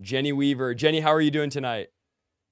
Jenny Weaver. Jenny, how are you doing tonight?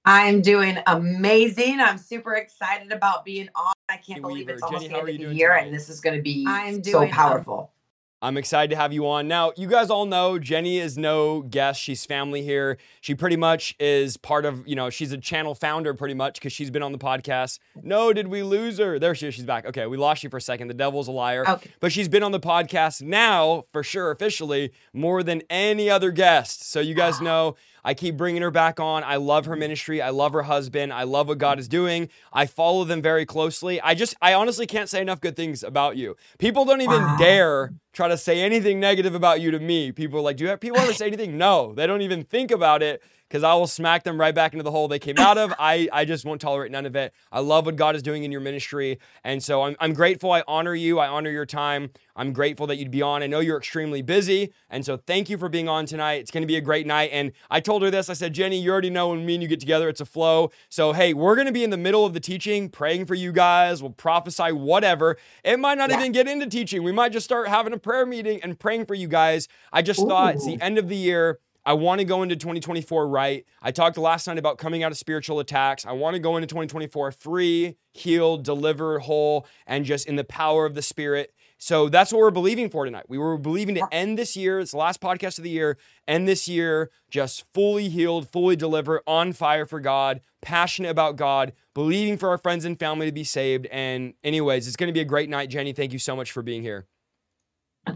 I'm doing amazing. I'm super excited about being on. I can't Jenny believe Weaver. it's almost Jenny, the end of the year, tonight? and this is going to be I'm so doing, um, powerful. I'm excited to have you on. Now, you guys all know Jenny is no guest. She's family here. She pretty much is part of, you know, she's a channel founder pretty much because she's been on the podcast. No, did we lose her? There she is. She's back. Okay, we lost you for a second. The devil's a liar. Okay. But she's been on the podcast now, for sure, officially, more than any other guest. So you guys know I keep bringing her back on. I love her ministry. I love her husband. I love what God is doing. I follow them very closely. I just, I honestly can't say enough good things about you. People don't even Wow. dare try to say anything negative about you to me. People are like, do you have, people ever say anything? No, they don't even think about it because I will smack them right back into the hole they came out of. I, I just won't tolerate none of it. I love what God is doing in your ministry. And so I'm, I'm grateful. I honor you. I honor your time. I'm grateful that you'd be on. I know you're extremely busy. And so thank you for being on tonight. It's going to be a great night. And I told her this I said, Jenny, you already know when me and you get together, it's a flow. So, hey, we're going to be in the middle of the teaching, praying for you guys. We'll prophesy whatever. It might not Yeah. even get into teaching. We might just start having a prayer meeting and praying for you guys. I just thought it's the end of the year. I want to go into 2024 right. I talked last night about coming out of spiritual attacks. I want to go into 2024 free, healed, delivered, whole, and just in the power of the Spirit. So that's what we're believing for tonight. We were believing to end this year. It's the last podcast of the year. End this year just fully healed, fully delivered, on fire for God, passionate about God, believing for our friends and family to be saved. And, anyways, it's going to be a great night, Jenny. Thank you so much for being here.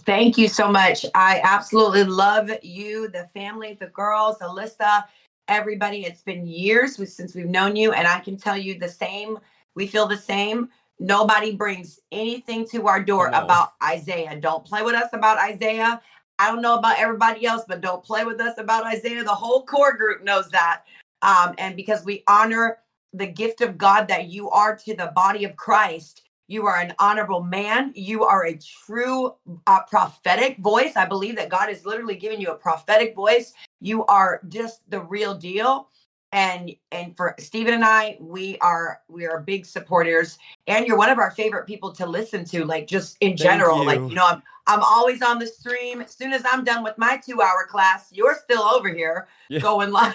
Thank you so much. I absolutely love you, the family, the girls, Alyssa, everybody. It's been years since we've known you, and I can tell you the same. We feel the same. Nobody brings anything to our door No. about Isaiah. Don't play with us about Isaiah. I don't know about everybody else, but don't play with us about Isaiah. The whole core group knows that. Um, and because we honor the gift of God that you are to the body of Christ, you are an honorable man. You are a true uh, prophetic voice. I believe that God is literally giving you a prophetic voice. You are just the real deal. And and for Stephen and I, we are we are big supporters. And you're one of our favorite people to listen to, like just in general. Like you. you know, I'm I'm always on the stream. As soon as I'm done with my two hour class, you're still over here Yeah. going live.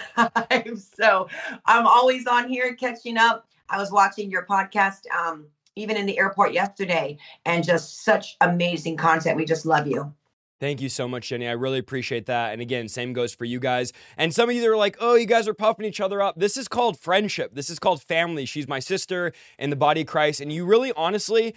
so I'm always on here catching up. I was watching your podcast um, even in the airport yesterday, and just such amazing content. We just love you. Thank you so much, Jenny. I really appreciate that. And again, same goes for you guys. And some of you that are like, oh, you guys are puffing each other up. This is called friendship. This is called family. She's my sister in the body of Christ. And you really, honestly,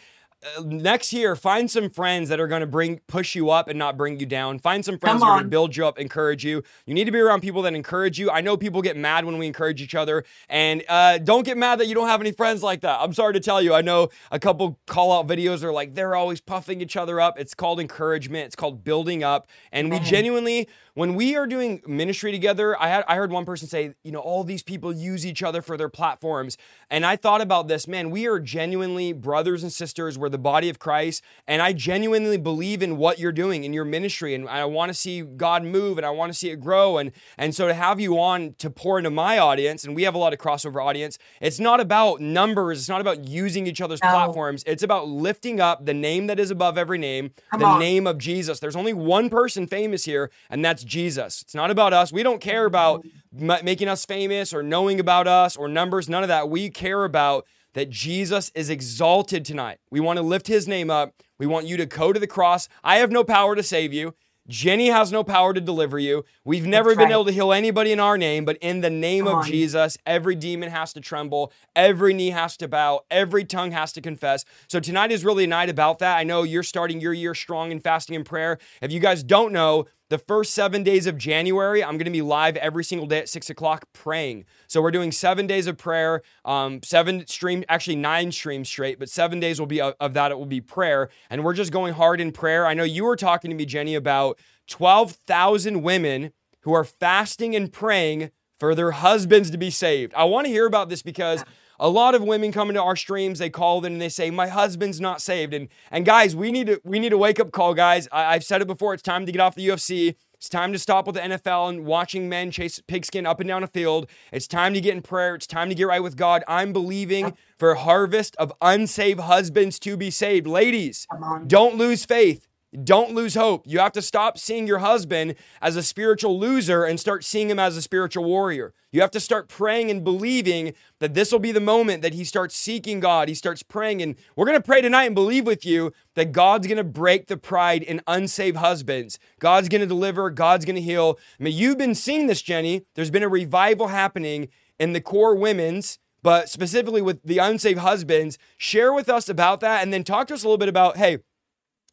next year, find some friends that are going to bring push you up and not bring you down. Find some friends that are going to build you up, encourage you. You need to be around people that encourage you. I know people get mad when we encourage each other, and uh, don't get mad that you don't have any friends like that. I'm sorry to tell you. I know a couple call out videos are like they're always puffing each other up. It's called encouragement. It's called building up, and we genuinely when we are doing ministry together, I had I heard one person say, you know, all these people use each other for their platforms. And I thought about this, man, we are genuinely brothers and sisters. We're the body of Christ. And I genuinely believe in what you're doing in your ministry. And I want to see God move and I want to see it grow. And and so to have you on to pour into my audience, and we have a lot of crossover audience, it's not about numbers, it's not about using each other's No. platforms. It's about lifting up the name that is above every name, Come the on. name of Jesus. There's only one person famous here, and that's Jesus. It's not about us. We don't care about ma- making us famous or knowing about us or numbers, none of that. We care about that Jesus is exalted tonight. We want to lift his name up. We want you to go to the cross. I have no power to save you. Jenny has no power to deliver you. We've never That's been right. able to heal anybody in our name, but in the name Come of on. Jesus, every demon has to tremble, every knee has to bow, every tongue has to confess. So tonight is really a night about that. I know you're starting your year strong in fasting and prayer. If you guys don't know, the first seven days of January, I'm going to be live every single day at six o'clock praying. So we're doing seven days of prayer, um, seven stream, actually nine streams straight, but seven days will be of, of that. It will be prayer, and we're just going hard in prayer. I know you were talking to me, Jenny, about twelve thousand women who are fasting and praying for their husbands to be saved. I want to hear about this because a lot of women come into our streams, they call in and they say, My husband's not saved. And and guys, we need to we need a wake-up call, guys. I, I've said it before, it's time to get off the UFC. It's time to stop with the NFL and watching men chase pigskin up and down a field. It's time to get in prayer. It's time to get right with God. I'm believing for a harvest of unsaved husbands to be saved. Ladies, don't lose faith. Don't lose hope. You have to stop seeing your husband as a spiritual loser and start seeing him as a spiritual warrior. You have to start praying and believing that this will be the moment that he starts seeking God. He starts praying. And we're going to pray tonight and believe with you that God's going to break the pride in unsaved husbands. God's going to deliver. God's going to heal. I mean, you've been seeing this, Jenny. There's been a revival happening in the core women's but specifically with the unsaved husbands, share with us about that and then talk to us a little bit about hey,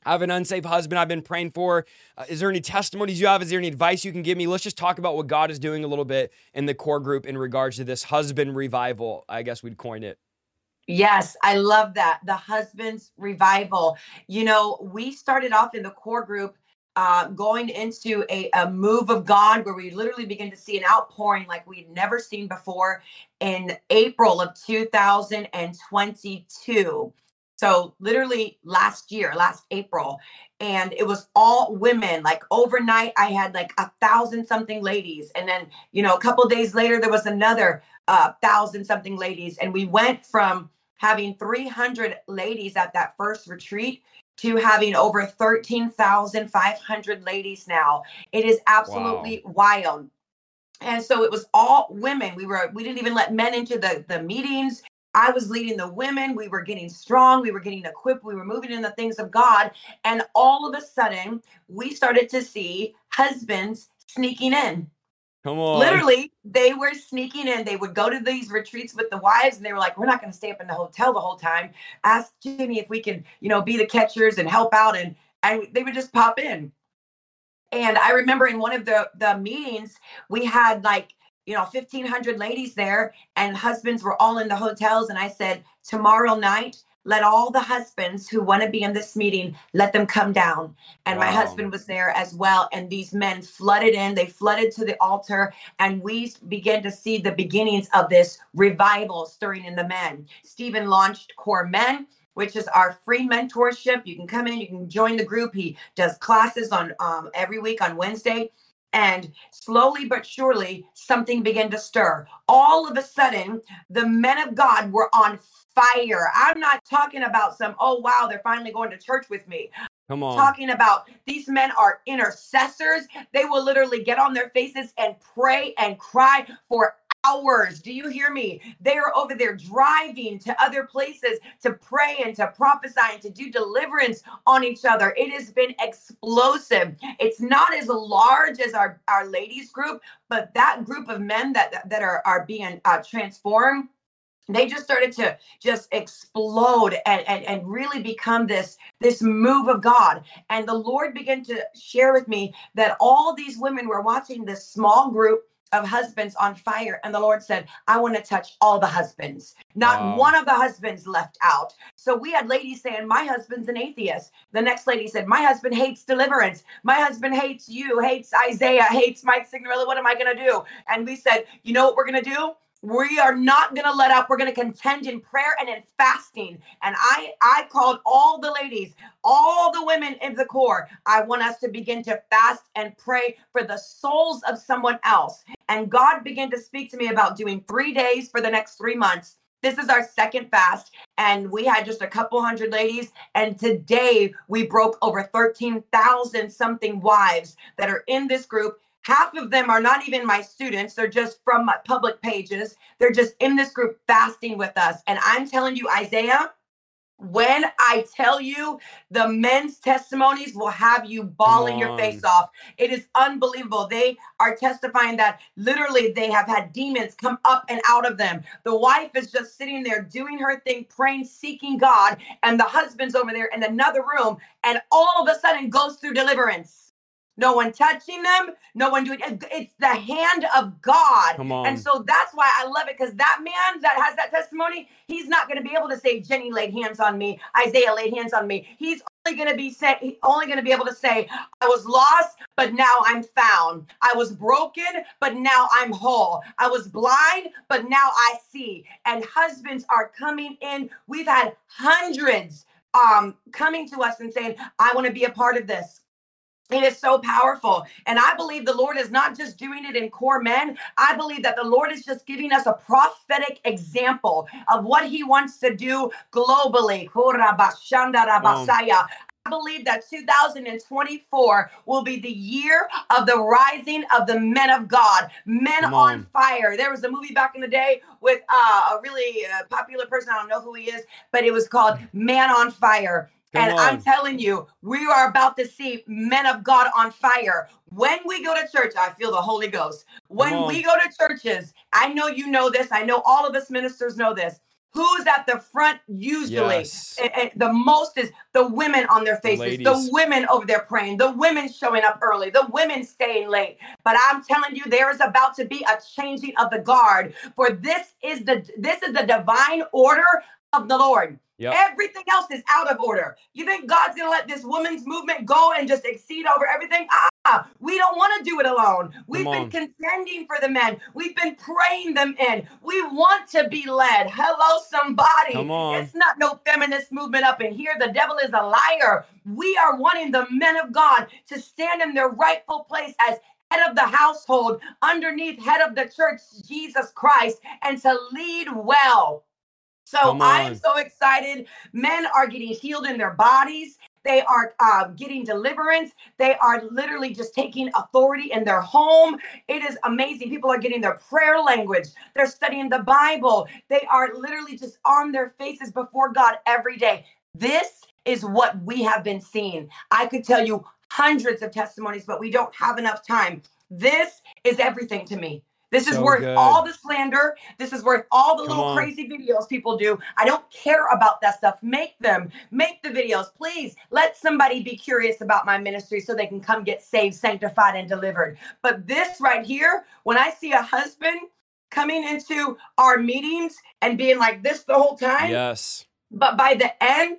I have an unsafe husband I've been praying for. Uh, is there any testimonies you have? Is there any advice you can give me? Let's just talk about what God is doing a little bit in the core group in regards to this husband revival. I guess we'd coin it. Yes, I love that. The husband's revival. You know, we started off in the core group uh, going into a, a move of God where we literally begin to see an outpouring like we'd never seen before in April of 2022. So literally last year, last April, and it was all women. Like overnight, I had like a thousand something ladies, and then you know a couple days later there was another uh, thousand something ladies, and we went from having 300 ladies at that first retreat to having over 13,500 ladies now. It is absolutely wow. wild. And so it was all women. We were we didn't even let men into the the meetings. I was leading the women. We were getting strong. We were getting equipped. We were moving in the things of God. And all of a sudden, we started to see husbands sneaking in. Come on. Literally, they were sneaking in. They would go to these retreats with the wives and they were like, We're not going to stay up in the hotel the whole time. Ask Jimmy if we can, you know, be the catchers and help out. And, and they would just pop in. And I remember in one of the, the meetings, we had like you know 1500 ladies there and husbands were all in the hotels. And i said tomorrow night let all the husbands who want to be in this meeting let them come down. And wow. my husband was there as well. And these men flooded in. They flooded to the altar. And we began to see the beginnings of this revival stirring in the men. Stephen launched core men which is our free mentorship. You can come in. You can join the group. He does classes on um, every week on wednesday and slowly but surely, something began to stir. All of a sudden, the men of God were on fire. I'm not talking about some, oh, wow, they're finally going to church with me. Come on. Talking about these men are intercessors. They will literally get on their faces and pray and cry for hours. Do you hear me? They are over there driving to other places to pray and to prophesy and to do deliverance on each other. It has been explosive. It's not as large as our, our ladies group, but that group of men that, that are, are being uh, transformed they just started to just explode and, and and really become this this move of god and the lord began to share with me that all these women were watching this small group of husbands on fire. And the Lord said, I want to touch all the husbands. Not wow. one of the husbands left out. So we had ladies saying, My husband's an atheist. The next lady said, My husband hates deliverance. My husband hates you, hates Isaiah, hates Mike Signorelli. What am I going to do? And we said, You know what we're going to do? We are not going to let up. We're going to contend in prayer and in fasting. And i i called all the ladies all the women in the core. I want us to begin to fast and pray for the souls of someone else. And god began to speak to me about doing three days for the next three months. This is our second fast and we had just a couple hundred ladies and today we broke over 13,000 something wives that are in this group Half of them are not even my students. They're just from my public pages. They're just in this group fasting with us. And I'm telling you, Isaiah, when I tell you the men's testimonies will have you bawling your face off. It is unbelievable. They are testifying that literally they have had demons come up and out of them. The wife is just sitting there doing her thing, praying, seeking God, and the husband's over there in another room, and all of a sudden goes through deliverance no one touching them, no one doing it. It's the hand of God. Come on. And so that's why I love it because that man that has that testimony, he's not going to be able to say, Jenny laid hands on me, Isaiah laid hands on me. He's only going to be say, only going to be able to say, I was lost, but now I'm found. I was broken, but now I'm whole. I was blind, but now I see. And husbands are coming in. We've had hundreds um, coming to us and saying, I want to be a part of this. It is so powerful. And I believe the Lord is not just doing it in core men. I believe that the Lord is just giving us a prophetic example of what he wants to do globally. I believe that 2024 will be the year of the rising of the men of God, men on. on. fire. There was a movie back in the day with uh, a really uh, popular person. I don't know who he is, but it was called Man on Fire Come and on. I'm telling you, we are about to see men of God on fire. When we go to church, I feel the Holy Ghost. When we go to churches, I know you know this. I know all of us ministers know this. Who's at the front usually? Yes. And, and the most is the women on their faces, the, the women over there praying, the women showing up early, the women staying late. But I'm telling you, there is about to be a changing of the guard. For this is the this is the divine order of the Lord. Yep. Everything else is out of order. You think God's going to let this women's movement go and just exceed over everything? Ah, we don't want to do it alone. We've been contending for the men. We've been praying them in. We want to be led. Hello, somebody. Come on. It's not no feminist movement up in here. The devil is a liar. We are wanting the men of God to stand in their rightful place as head of the household, underneath head of the church, Jesus Christ, and to lead well. So I'm so excited. Men are getting healed in their bodies. They are uh, getting deliverance. They are literally just taking authority in their home. It is amazing. People are getting their prayer language. They're studying the Bible. They are literally just on their faces before God every day. This is what we have been seeing. I could tell you hundreds of testimonies, but we don't have enough time. This is everything to me. This is so worth good. all the slander. This is worth all the Come little on. crazy videos people do. I don't care about that stuff. Make them, make the videos. Please let somebody be curious about my ministry so they can come get saved, sanctified, and delivered. But this right here, when I see a husband coming into our meetings and being like this the whole time. Yes. But by the end,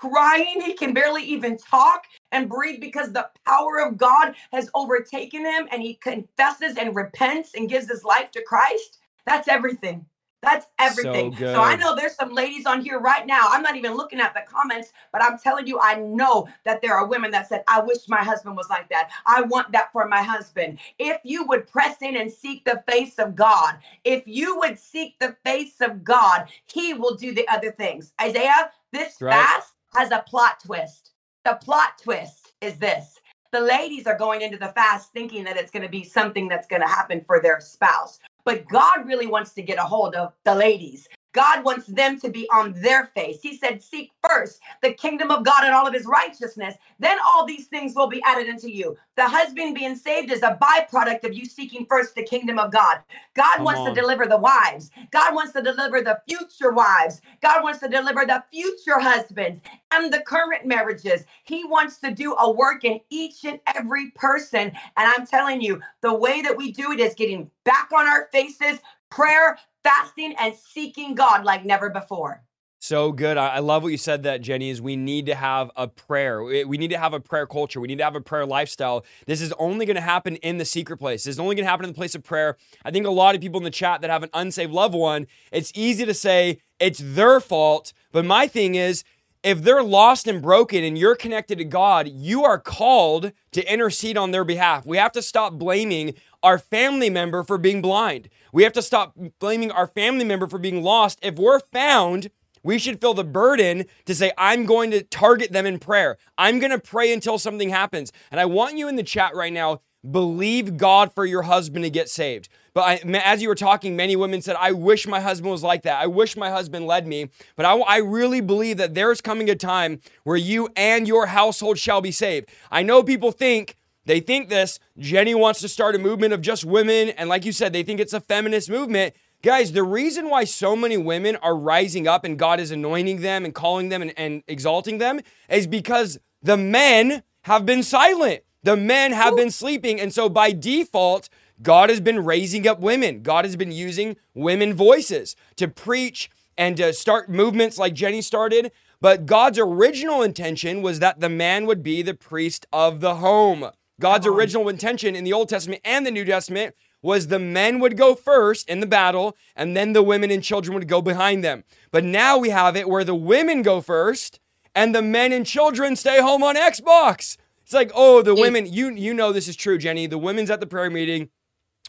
crying. He can barely even talk and breathe because the power of God has overtaken him and he confesses and repents and gives his life to Christ. That's everything. That's everything. So, so, I know there's some ladies on here right now. I'm not even looking at the comments, but I'm telling you, I know that there are women that said, I wish my husband was like that. I want that for my husband. If you would press in and seek the face of God, if you would seek the face of God, he will do the other things. Isaiah, this right. fast has a plot twist. The plot twist is this the ladies are going into the fast thinking that it's going to be something that's going to happen for their spouse. But God really wants to get a hold of the ladies. God wants them to be on their face. He said, Seek first the kingdom of God and all of his righteousness. Then all these things will be added unto you. The husband being saved is a byproduct of you seeking first the kingdom of God. God Come wants on. to deliver the wives. God wants to deliver the future wives. God wants to deliver the future husbands and the current marriages. He wants to do a work in each and every person. And I'm telling you, the way that we do it is getting back on our faces, prayer, fasting and seeking God like never before. So good. I love what you said that, Jenny, is we need to have a prayer. We need to have a prayer culture. We need to have a prayer lifestyle. This is only going to happen in the secret place. This is only going to happen in the place of prayer. I think a lot of people in the chat that have an unsaved loved one, it's easy to say it's their fault. But my thing is, if they're lost and broken and you're connected to God, you are called to intercede on their behalf. We have to stop blaming our family member for being blind. We have to stop blaming our family member for being lost. If we're found, we should feel the burden to say, I'm going to target them in prayer. I'm going to pray until something happens. And I want you in the chat right now, believe God for your husband to get saved. But I, as you were talking, many women said, I wish my husband was like that. I wish my husband led me. But I, I really believe that there's coming a time where you and your household shall be saved. I know people think, they think this. Jenny wants to start a movement of just women. And like you said, they think it's a feminist movement. Guys, the reason why so many women are rising up and God is anointing them and calling them and, and exalting them is because the men have been silent. The men have been sleeping. And so by default, God has been raising up women. God has been using women voices to preach and to start movements like Jenny started. But God's original intention was that the man would be the priest of the home. God's original intention in the Old Testament and the New Testament was the men would go first in the battle and then the women and children would go behind them. But now we have it where the women go first and the men and children stay home on Xbox. It's like, oh, the women, you you know this is true, Jenny. The women's at the prayer meeting.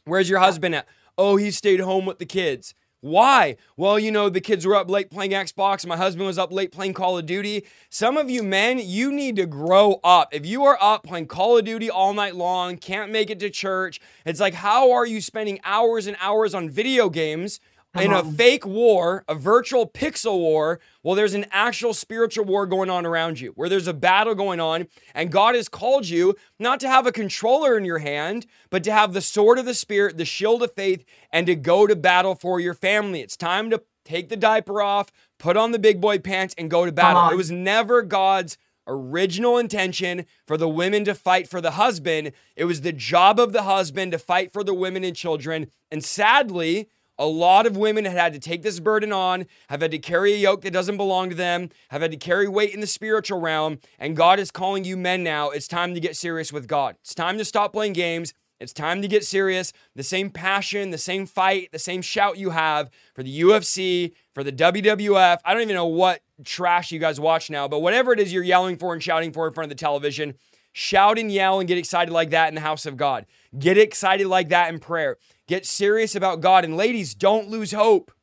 Where's your husband at? Oh, he stayed home with the kids. Why? Well, you know, the kids were up late playing Xbox. My husband was up late playing Call of Duty. Some of you men, you need to grow up. If you are up playing Call of Duty all night long, can't make it to church, it's like, how are you spending hours and hours on video games in a uh-huh. fake war, a virtual pixel war, well, there's an actual spiritual war going on around you, where there's a battle going on, and God has called you not to have a controller in your hand, but to have the sword of the Spirit, the shield of faith, and to go to battle for your family. It's time to take the diaper off, put on the big boy pants, and go to battle. It was never God's original intention for the women to fight for the husband. It was the job of the husband to fight for the women and children. And sadly, a lot of women have had to take this burden on, have had to carry a yoke that doesn't belong to them, have had to carry weight in the spiritual realm. And God is calling you men now. It's time to get serious with God. It's time to stop playing games. It's time to get serious. The same passion, the same fight, the same shout you have for the UFC, for the WWF. I don't even know what trash you guys watch now, but whatever it is you're yelling for and shouting for in front of the television, shout and yell and get excited like that in the house of God. Get excited like that in prayer. Get serious about God. And ladies, don't lose hope.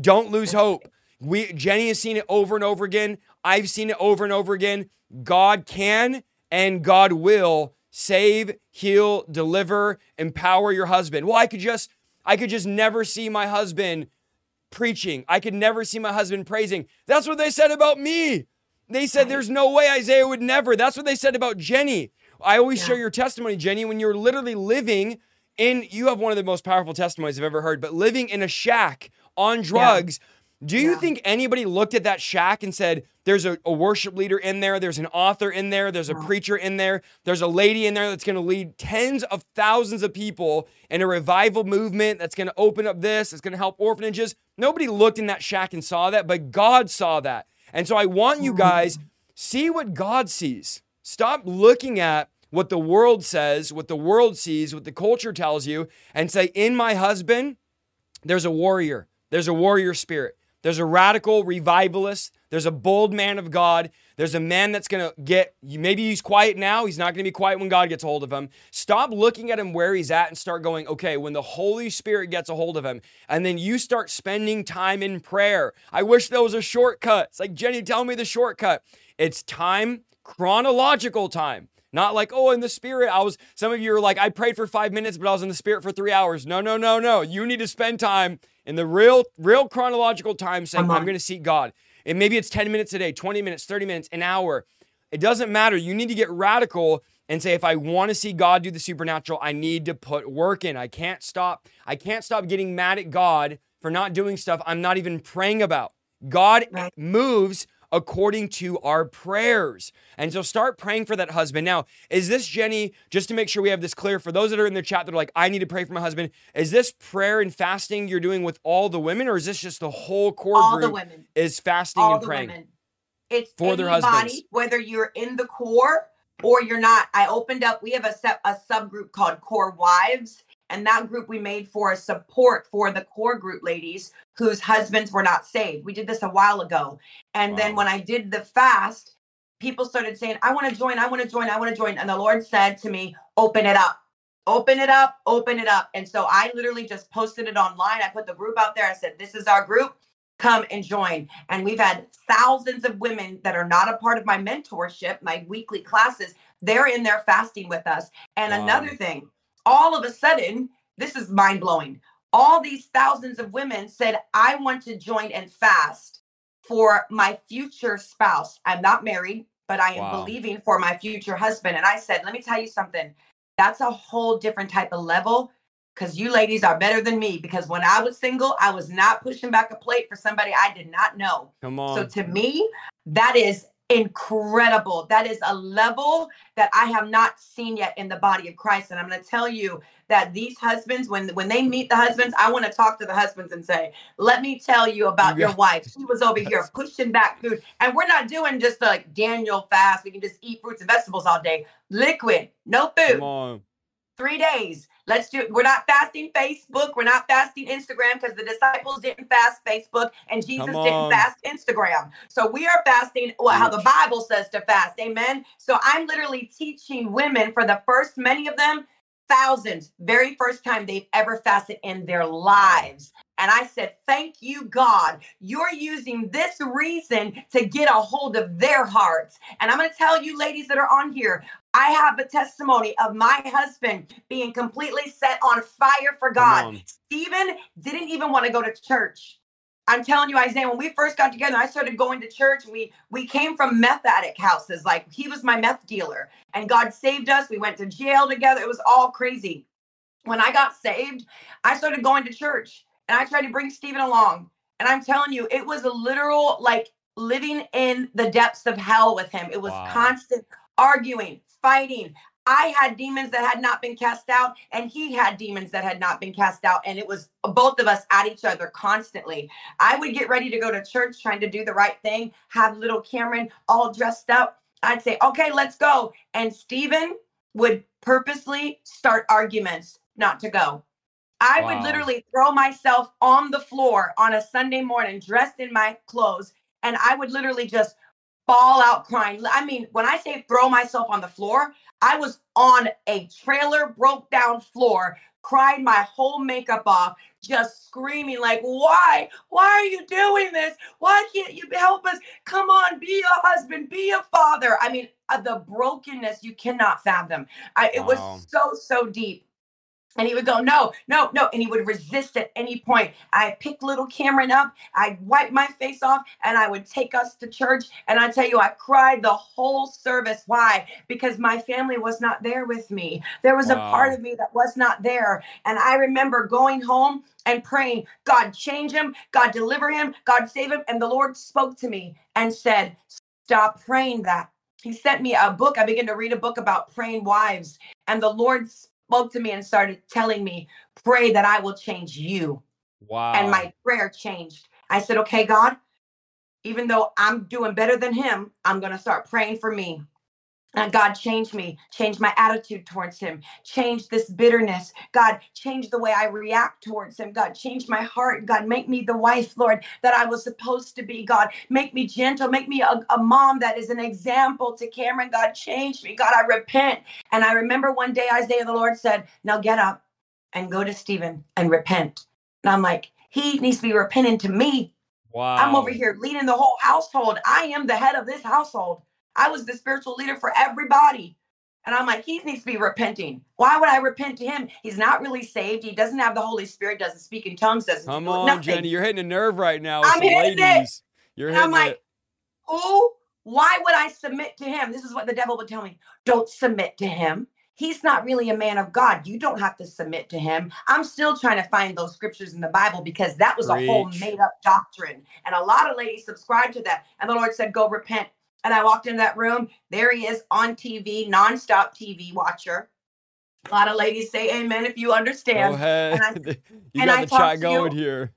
Don't lose hope. We Jenny has seen it over and over again. I've seen it over and over again. God can and God will save, heal, deliver, empower your husband. Well, I could just I could just never see my husband preaching. I could never see my husband praising. That's what they said about me. They said there's no way Isaiah would never. That's what they said about Jenny. I always yeah. share your testimony, Jenny, when you're literally living in you have one of the most powerful testimonies I've ever heard, but living in a shack on drugs. Yeah. Do you yeah. think anybody looked at that shack and said, there's a, a, worship leader in there, there's an author in there, there's a preacher in there, there's a lady in there that's gonna lead tens of thousands of people in a revival movement that's gonna open up this, that's gonna help orphanages? Nobody looked in that shack and saw that, but God saw that. And so I want you mm-hmm. guys, see what God sees. Stop looking at what the world says, what the world sees, what the culture tells you, and say, in my husband, there's a warrior. There's a warrior spirit. There's a radical revivalist. There's a bold man of God. There's a man that's going to get, maybe he's quiet now. He's not going to be quiet when God gets a hold of him. Stop looking at him where he's at and start going, okay, when the Holy Spirit gets a hold of him, and then you start spending time in prayer. I wish there was a shortcut. It's like, Jenny, tell me the shortcut. It's time, chronological time. Not like, oh, in the spirit, I was, some of you are like, I prayed for five minutes, but I was in the spirit for three hours. No, no, no, no. You need to spend time in the real, real chronological time saying, I'm going to seek God. And maybe it's 10 minutes a day, 20 minutes, 30 minutes, an hour. It doesn't matter. You need to get radical and say, if I want to see God do the supernatural, I need to put work in. I can't stop. I can't stop getting mad at God for not doing stuff I'm not even praying about. God right. moves according to our prayers. And so start praying for that husband. Now, is this, Jenny, just to make sure we have this clear, for those that are in the chat that are like, I need to pray for my husband, is this prayer and fasting you're doing with all the women, or is this just the whole core all group the women. is fasting all and praying? Women. It's for anybody, their husbands. whether you're in the core or you're not. I opened up, we have a, a subgroup called Core Wives and that group we made for support for the core group ladies whose husbands were not saved. We did this a while ago. And wow. then when I did the fast, people started saying, I want to join, I want to join, I want to join. And the Lord said to me, open it up, open it up, open it up. And so I literally just posted it online. I put the group out there. I said, This is our group. Come and join. And we've had thousands of women that are not a part of my mentorship, my weekly classes. They're in there fasting with us. And wow. another thing, all of a sudden, this is mind blowing. All these thousands of women said, I want to join and fast for my future spouse. I'm not married, but I am wow. believing for my future husband. And I said, let me tell you something. That's a whole different type of level because you ladies are better than me. Because when I was single, I was not pushing back a plate for somebody I did not know. Come on. So to me, that is incredible. That is a level that I have not seen yet in the body of Christ. And I'm going to tell you that these husbands, when when they meet the husbands, I want to talk to the husbands and say, "Let me tell you about your wife. She was over here pushing back food, and we're not doing just like Daniel fast. We can just eat fruits and vegetables all day. Liquid, no food. Three days. Let's do We're not fasting Facebook. We're not fasting Instagram because the disciples didn't fast Facebook and Jesus didn't fast Instagram. So we are fasting well, how the Bible says to fast. Amen. So I'm literally teaching women for the first, many of them, thousands, very first time they've ever fasted in their lives. And I said, Thank you, God. You're using this reason to get a hold of their hearts. And I'm going to tell you, ladies that are on here, I have a testimony of my husband being completely set on fire for God. Stephen didn't even want to go to church. I'm telling you, Isaiah, when we first got together, I started going to church. We we came from meth addict houses. Like he was my meth dealer, and God saved us. We went to jail together. It was all crazy. When I got saved, I started going to church, and I tried to bring Stephen along. And I'm telling you, it was a literal like living in the depths of hell with him. It was wow. constant arguing, fighting. I had demons that had not been cast out, and he had demons that had not been cast out. And it was both of us at each other constantly. I would get ready to go to church trying to do the right thing, have little Cameron all dressed up. I'd say, okay, let's go. And Stephen would purposely start arguments not to go. I wow. would literally throw myself on the floor on a Sunday morning, dressed in my clothes, and I would literally just fall out crying. I mean, when I say throw myself on the floor, I was on a trailer, broke down floor, cried my whole makeup off, just screaming, like, why? Why are you doing this? Why can't you help us? Come on, be a husband, be a father. I mean, uh, the brokenness you cannot fathom. I, it wow. was so, so deep. And he would go, no, no, no. And he would resist at any point. I pick little Cameron up, I'd wipe my face off, and I would take us to church. And I tell you, I cried the whole service. Why? Because my family was not there with me. There was wow. a part of me that was not there. And I remember going home and praying, God, change him, God, deliver him, God, save him. And the Lord spoke to me and said, Stop praying that. He sent me a book. I began to read a book about praying wives. And the Lord spoke to me and started telling me, pray that I will change you. Wow. And my prayer changed. I said, okay, God, even though I'm doing better than him, I'm going to start praying for me. And God, change me, change my attitude towards him, change this bitterness. God, change the way I react towards him. God, change my heart. God, make me the wife, Lord, that I was supposed to be. God, make me gentle. Make me a, a mom that is an example to Cameron. God, change me. God, I repent. And I remember one day Isaiah, the Lord said, Now get up and go to Stephen and repent. And I'm like, He needs to be repenting to me. Wow. I'm over here leading the whole household. I am the head of this household. I was the spiritual leader for everybody. And I'm like, he needs to be repenting. Why would I repent to him? He's not really saved. He doesn't have the Holy Spirit, doesn't speak in tongues, doesn't Come on, nothing. Jenny. You're hitting a nerve right now. I'm hitting ladies. it. You're hitting I'm like, oh, why would I submit to him? This is what the devil would tell me. Don't submit to him. He's not really a man of God. You don't have to submit to him. I'm still trying to find those scriptures in the Bible because that was Preach. a whole made up doctrine. And a lot of ladies subscribe to that. And the Lord said, go repent and I walked into that room. There he is on TV, nonstop TV watcher. A lot of ladies say amen if you understand. Go ahead. And I, you and got I the chat going you, here.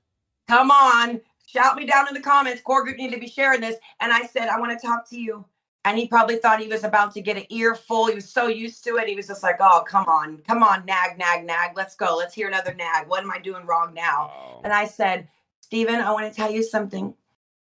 Come on. Shout me down in the comments. Core group need to be sharing this. And I said, I want to talk to you. And he probably thought he was about to get an earful. He was so used to it. He was just like, oh, come on. Come on, nag, nag, nag. Let's go. Let's hear another nag. What am I doing wrong now? Oh. And I said, Stephen, I want to tell you something.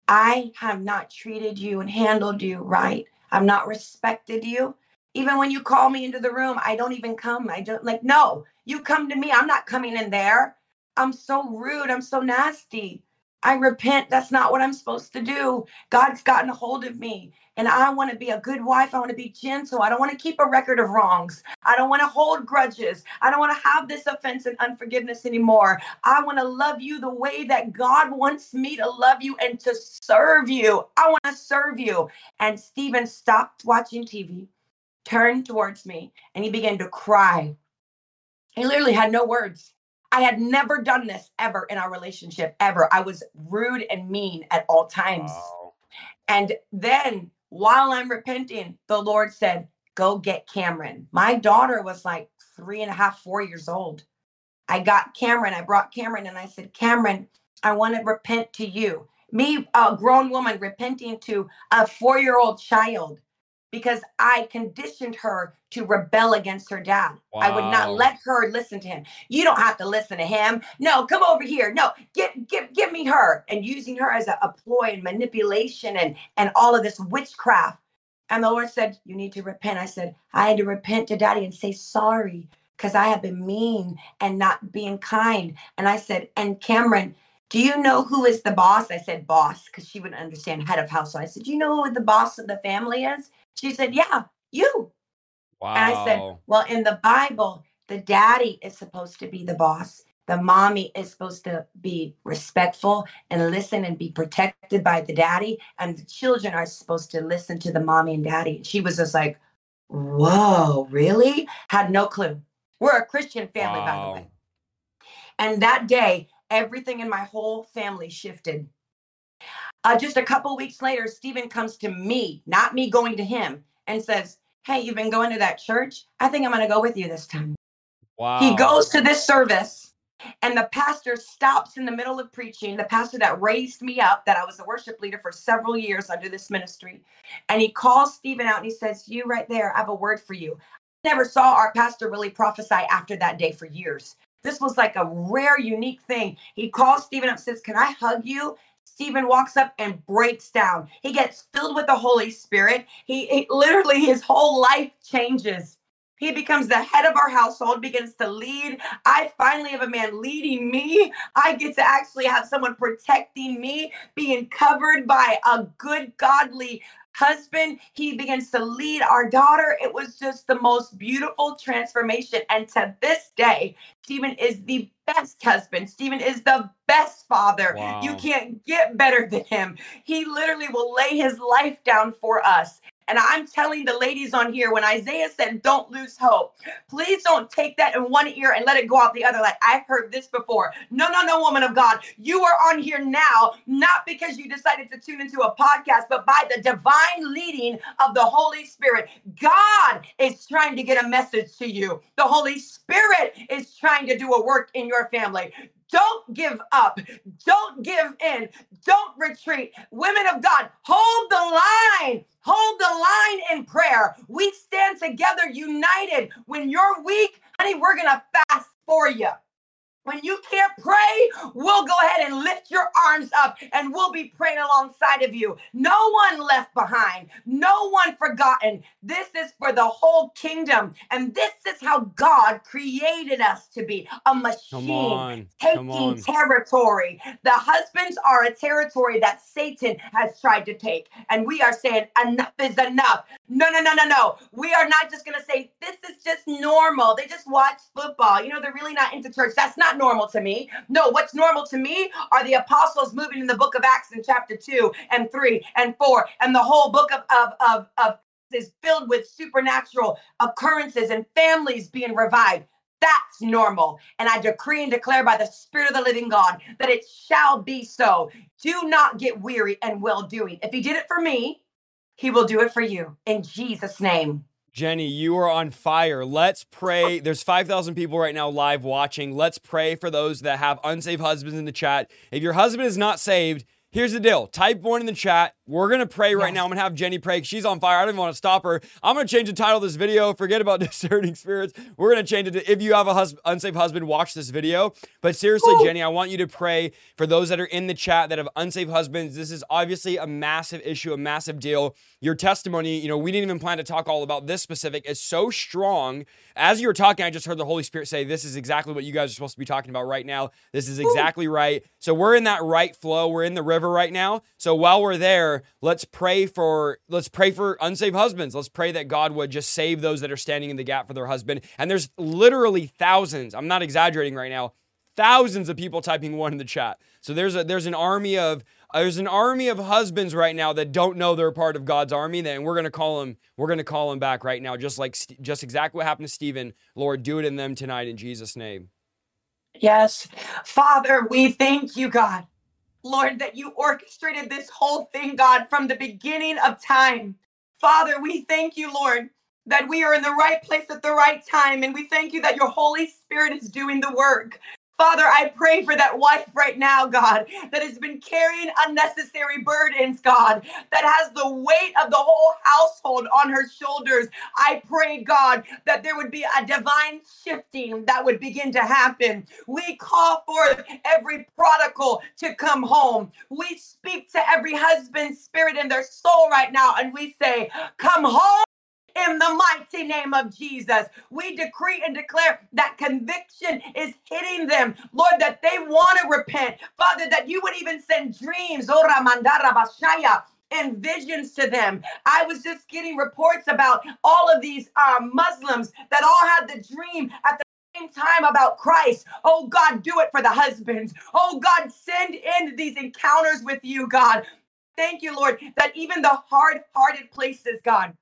I have not treated you and handled you right. I've not respected you. Even when you call me into the room, I don't even come. I don't like, no, you come to me. I'm not coming in there. I'm so rude. I'm so nasty. I repent. That's not what I'm supposed to do. God's gotten a hold of me. And I want to be a good wife. I want to be gentle. I don't want to keep a record of wrongs. I don't want to hold grudges. I don't want to have this offense and unforgiveness anymore. I want to love you the way that God wants me to love you and to serve you. I want to serve you. And Stephen stopped watching TV, turned towards me, and he began to cry. He literally had no words. I had never done this ever in our relationship, ever. I was rude and mean at all times. Wow. And then while I'm repenting, the Lord said, Go get Cameron. My daughter was like three and a half, four years old. I got Cameron. I brought Cameron and I said, Cameron, I want to repent to you. Me, a grown woman, repenting to a four year old child because I conditioned her to rebel against her dad. Wow. I would not let her listen to him. You don't have to listen to him. No, come over here. No, get give give me her and using her as a, a ploy and manipulation and and all of this witchcraft. And the Lord said, You need to repent. I said, I had to repent to daddy and say sorry because I have been mean and not being kind. And I said, And Cameron, do you know who is the boss? I said, Boss, because she wouldn't understand head of household. I said, Do you know who the boss of the family is? She said, Yeah, you. Wow. And I said, Well, in the Bible, the daddy is supposed to be the boss. The mommy is supposed to be respectful and listen and be protected by the daddy. And the children are supposed to listen to the mommy and daddy. She was just like, Whoa, really? Had no clue. We're a Christian family, wow. by the way. And that day, everything in my whole family shifted. Uh, just a couple weeks later, Stephen comes to me, not me going to him, and says, Hey, you've been going to that church? I think I'm going to go with you this time. Wow. He goes to this service, and the pastor stops in the middle of preaching. The pastor that raised me up, that I was a worship leader for several years under this ministry. And he calls Stephen out and he says, You right there, I have a word for you. I never saw our pastor really prophesy after that day for years. This was like a rare, unique thing. He calls Stephen up, says, Can I hug you? Stephen walks up and breaks down. He gets filled with the Holy Spirit. He, he, literally his whole life changes. He becomes the head of our household, begins to lead. I finally have a man leading me. I get to actually have someone protecting me, being covered by a good, godly husband. He begins to lead our daughter. It was just the most beautiful transformation. And to this day, Stephen is the best husband. Stephen is the best father. Wow. You can't get better than him. He literally will lay his life down for us. And I'm telling the ladies on here, when Isaiah said, don't lose hope, please don't take that in one ear and let it go out the other. Like, I've heard this before. No, no, no, woman of God. You are on here now, not because you decided to tune into a podcast, but by the divine leading of the Holy Spirit. God is trying to get a message to you. The Holy Spirit is trying to do a work in your family. Don't give up. Don't give in. Don't retreat. Women of God, hold the line. Hold the line in prayer. We stand together united. When you're weak, honey, we're going to fast for you. When you can't pray, we'll go ahead and lift your arms up and we'll be praying alongside of you. No one left behind, no one forgotten. This is for the whole kingdom. And this is how God created us to be a machine taking territory. The husbands are a territory that Satan has tried to take. And we are saying, enough is enough. No, no, no, no, no. We are not just going to say, this is just normal. They just watch football. You know, they're really not into church. That's not normal to me. No, what's normal to me are the apostles moving in the book of Acts in chapter 2 and 3 and 4. And the whole book of, of, of, of is filled with supernatural occurrences and families being revived. That's normal. And I decree and declare by the Spirit of the living God that it shall be so. Do not get weary and well doing. If He did it for me, He will do it for you in Jesus' name. Jenny, you are on fire. Let's pray. There's 5,000 people right now live watching. Let's pray for those that have unsaved husbands in the chat. If your husband is not saved, here's the deal. Type one in the chat. We're going to pray right yes. now. I'm going to have Jenny pray. She's on fire. I don't even want to stop her. I'm going to change the title of this video. Forget about discerning spirits. We're going to change it to if you have a hus- unsaved husband, watch this video. But seriously, Ooh. Jenny, I want you to pray for those that are in the chat that have unsaved husbands. This is obviously a massive issue, a massive deal. Your testimony, you know, we didn't even plan to talk all about this specific, is so strong. As you were talking, I just heard the Holy Spirit say, This is exactly what you guys are supposed to be talking about right now. This is exactly Ooh. right. So we're in that right flow. We're in the river right now. So while we're there, let's pray for let's pray for unsaved husbands. Let's pray that God would just save those that are standing in the gap for their husband. And there's literally thousands. I'm not exaggerating right now. Thousands of people typing one in the chat. So there's a there's an army of uh, there's an army of husbands right now that don't know they're part of God's army, and we're gonna call them. We're gonna call them back right now, just like just exactly what happened to Stephen. Lord, do it in them tonight in Jesus' name. Yes, Father, we thank you, God. Lord, that you orchestrated this whole thing, God, from the beginning of time. Father, we thank you, Lord, that we are in the right place at the right time. And we thank you that your Holy Spirit is doing the work. Father, I pray for that wife right now, God, that has been carrying unnecessary burdens, God, that has the weight of the whole household on her shoulders. I pray, God, that there would be a divine shifting that would begin to happen. We call forth every prodigal to come home. We speak to every husband's spirit in their soul right now, and we say, Come home in the mighty name of Jesus. We decree and declare that conviction is hitting them, Lord, that they want to repent. Father, that you would even send dreams, Ora Mandara Bashaya, and visions to them. I was just getting reports about all of these uh, Muslims that all had the dream at the same time about Christ. Oh God, do it for the husbands. Oh God, send in these encounters with you, God. Thank you, Lord, that even the hard hearted places, God,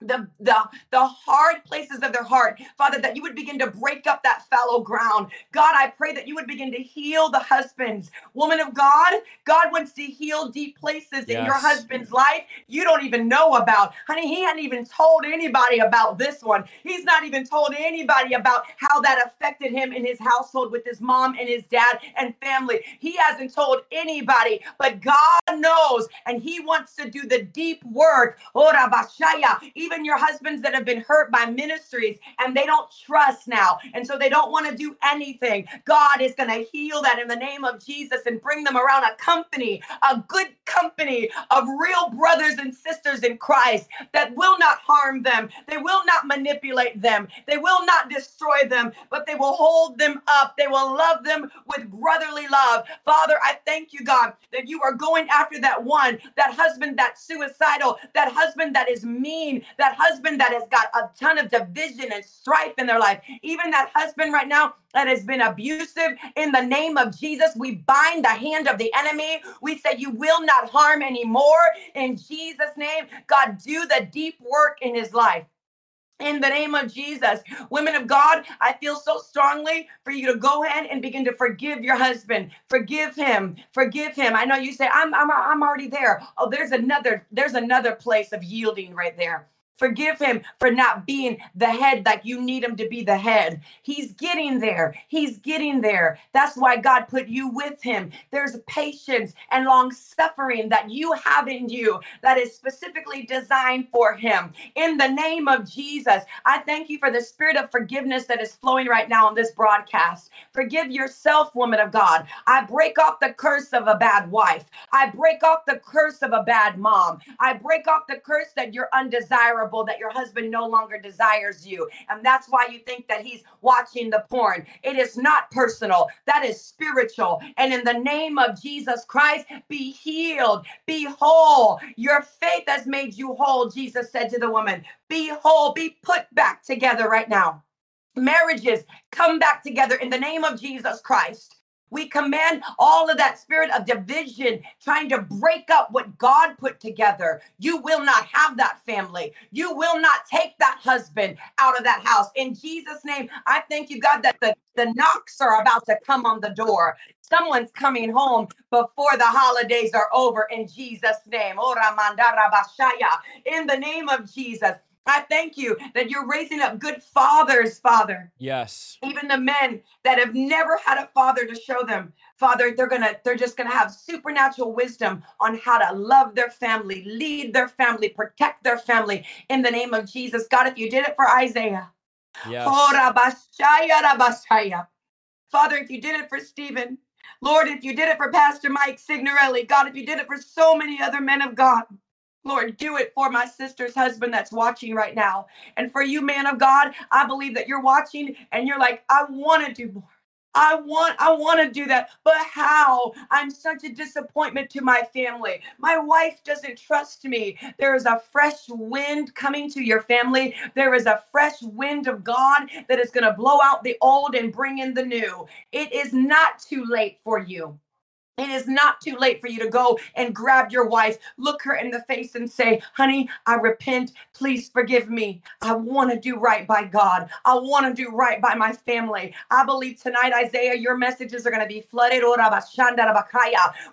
the, the the hard places of their heart father that you would begin to break up that fallow ground. God i pray that you would begin to heal the husbands. Woman of god god wants to heal deep places yes. in your husband's life you don't even know about. Honey he hadn't even told anybody about this one. He's not even told anybody about how that affected him in his household with his mom and his dad and family. He hasn't told anybody but god knows and he wants to do the deep work. Oh, Ora bashaya even your husbands that have been hurt by ministries and they don't trust now. And so they don't want to do anything. God is going to heal that in the name of Jesus and bring them around a company, a good company of real brothers and sisters in Christ that will not harm them. They will not manipulate them. They will not destroy them, but they will hold them up. They will love them with brotherly love. Father, I thank you, God, that you are going after that one, that husband that's suicidal, that husband that is mean, that husband that has got a ton of division and strife in their life, even that husband right now that has been abusive, in the name of Jesus, we bind the hand of the enemy. We say, You will not harm anymore. In Jesus' name, God, do the deep work in his life in the name of Jesus. Women of God, I feel so strongly for you to go ahead and begin to forgive your husband. Forgive him. Forgive him. I know you say I'm I'm I'm already there. Oh, there's another there's another place of yielding right there. Forgive him for not being the head like you need him to be the head. He's getting there. He's getting there. That's why God put you with him. There's patience and long suffering that you have in you that is specifically designed for him. In the name of Jesus, I thank you for the spirit of forgiveness that is flowing right now on this broadcast. Forgive yourself, woman of God. I break off the curse of a bad wife. I break off the curse of a bad mom. I break off the curse that you're undesirable that your husband no longer desires you. And that's why you think that he's watching the porn. It is not personal, that is spiritual. And in the name of Jesus Christ, be healed, be whole. Your faith has made you whole, Jesus said to the woman. Be whole, be put back together right now. Marriages come back together in the name of Jesus Christ. We command all of that spirit of division trying to break up what God put together. You will not have that family. You will not take that husband out of that house. In Jesus' name, I thank you, God, that the, the knocks are about to come on the door. Someone's coming home before the holidays are over in Jesus' name. In the name of Jesus. I thank you that you're raising up good fathers, Father. Yes. Even the men that have never had a father to show them, Father, they're going to they're just going to have supernatural wisdom on how to love their family, lead their family, protect their family in the name of Jesus. God, if you did it for Isaiah. Yes. Father, if you did it for Stephen, Lord, if you did it for Pastor Mike Signorelli, God, if you did it for so many other men of God, Lord, do it for my sister's husband that's watching right now. And for you, man of God, I believe that you're watching and you're like, I want to do more. I want I want to do that, but how? I'm such a disappointment to my family. My wife doesn't trust me. There is a fresh wind coming to your family. There is a fresh wind of God that is going to blow out the old and bring in the new. It is not too late for you. It is not too late for you to go and grab your wife, look her in the face, and say, Honey, I repent. Please forgive me. I want to do right by God. I want to do right by my family. I believe tonight, Isaiah, your messages are going to be flooded oh,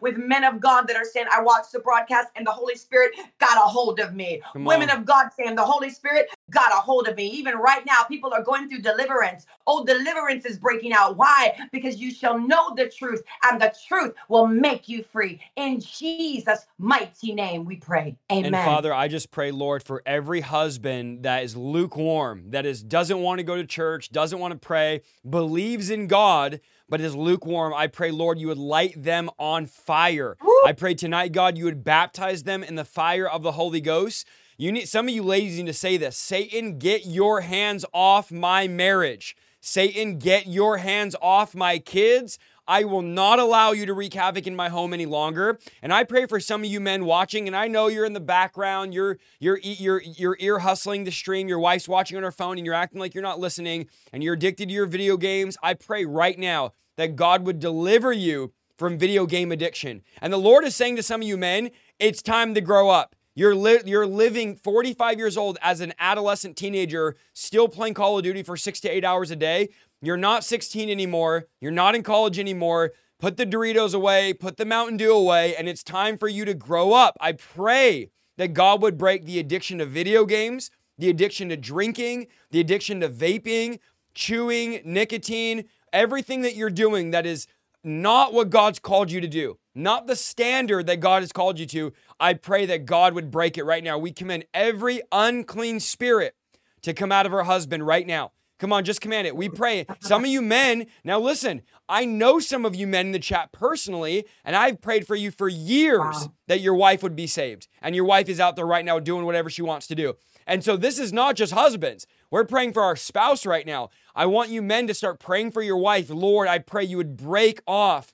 with men of God that are saying, I watched the broadcast and the Holy Spirit got a hold of me. Women of God saying, The Holy Spirit got a hold of me. Even right now, people are going through deliverance. Oh, deliverance is breaking out. Why? Because you shall know the truth, and the truth will make you free. In Jesus' mighty name, we pray. Amen. And Father, I just pray, Lord, for every husband that is lukewarm, that is doesn't want to go to church, doesn't want to pray, believes in God, but is lukewarm. I pray, Lord, you would light them on fire. I pray tonight, God, you would baptize them in the fire of the Holy Ghost. You need some of you ladies need to say this. Satan, get your hands off my marriage. Satan, get your hands off my kids. I will not allow you to wreak havoc in my home any longer. And I pray for some of you men watching, and I know you're in the background, you're you're you're you're ear hustling the stream, your wife's watching on her phone, and you're acting like you're not listening, and you're addicted to your video games. I pray right now that God would deliver you from video game addiction. And the Lord is saying to some of you men, it's time to grow up. You're, li- you're living 45 years old as an adolescent teenager, still playing Call of Duty for six to eight hours a day. You're not 16 anymore. You're not in college anymore. Put the Doritos away, put the Mountain Dew away, and it's time for you to grow up. I pray that God would break the addiction to video games, the addiction to drinking, the addiction to vaping, chewing, nicotine, everything that you're doing that is not what God's called you to do, not the standard that God has called you to. I pray that God would break it right now. We command every unclean spirit to come out of her husband right now. Come on, just command it. We pray. Some of you men, now listen, I know some of you men in the chat personally, and I've prayed for you for years wow. that your wife would be saved. And your wife is out there right now doing whatever she wants to do. And so this is not just husbands. We're praying for our spouse right now. I want you men to start praying for your wife. Lord, I pray you would break off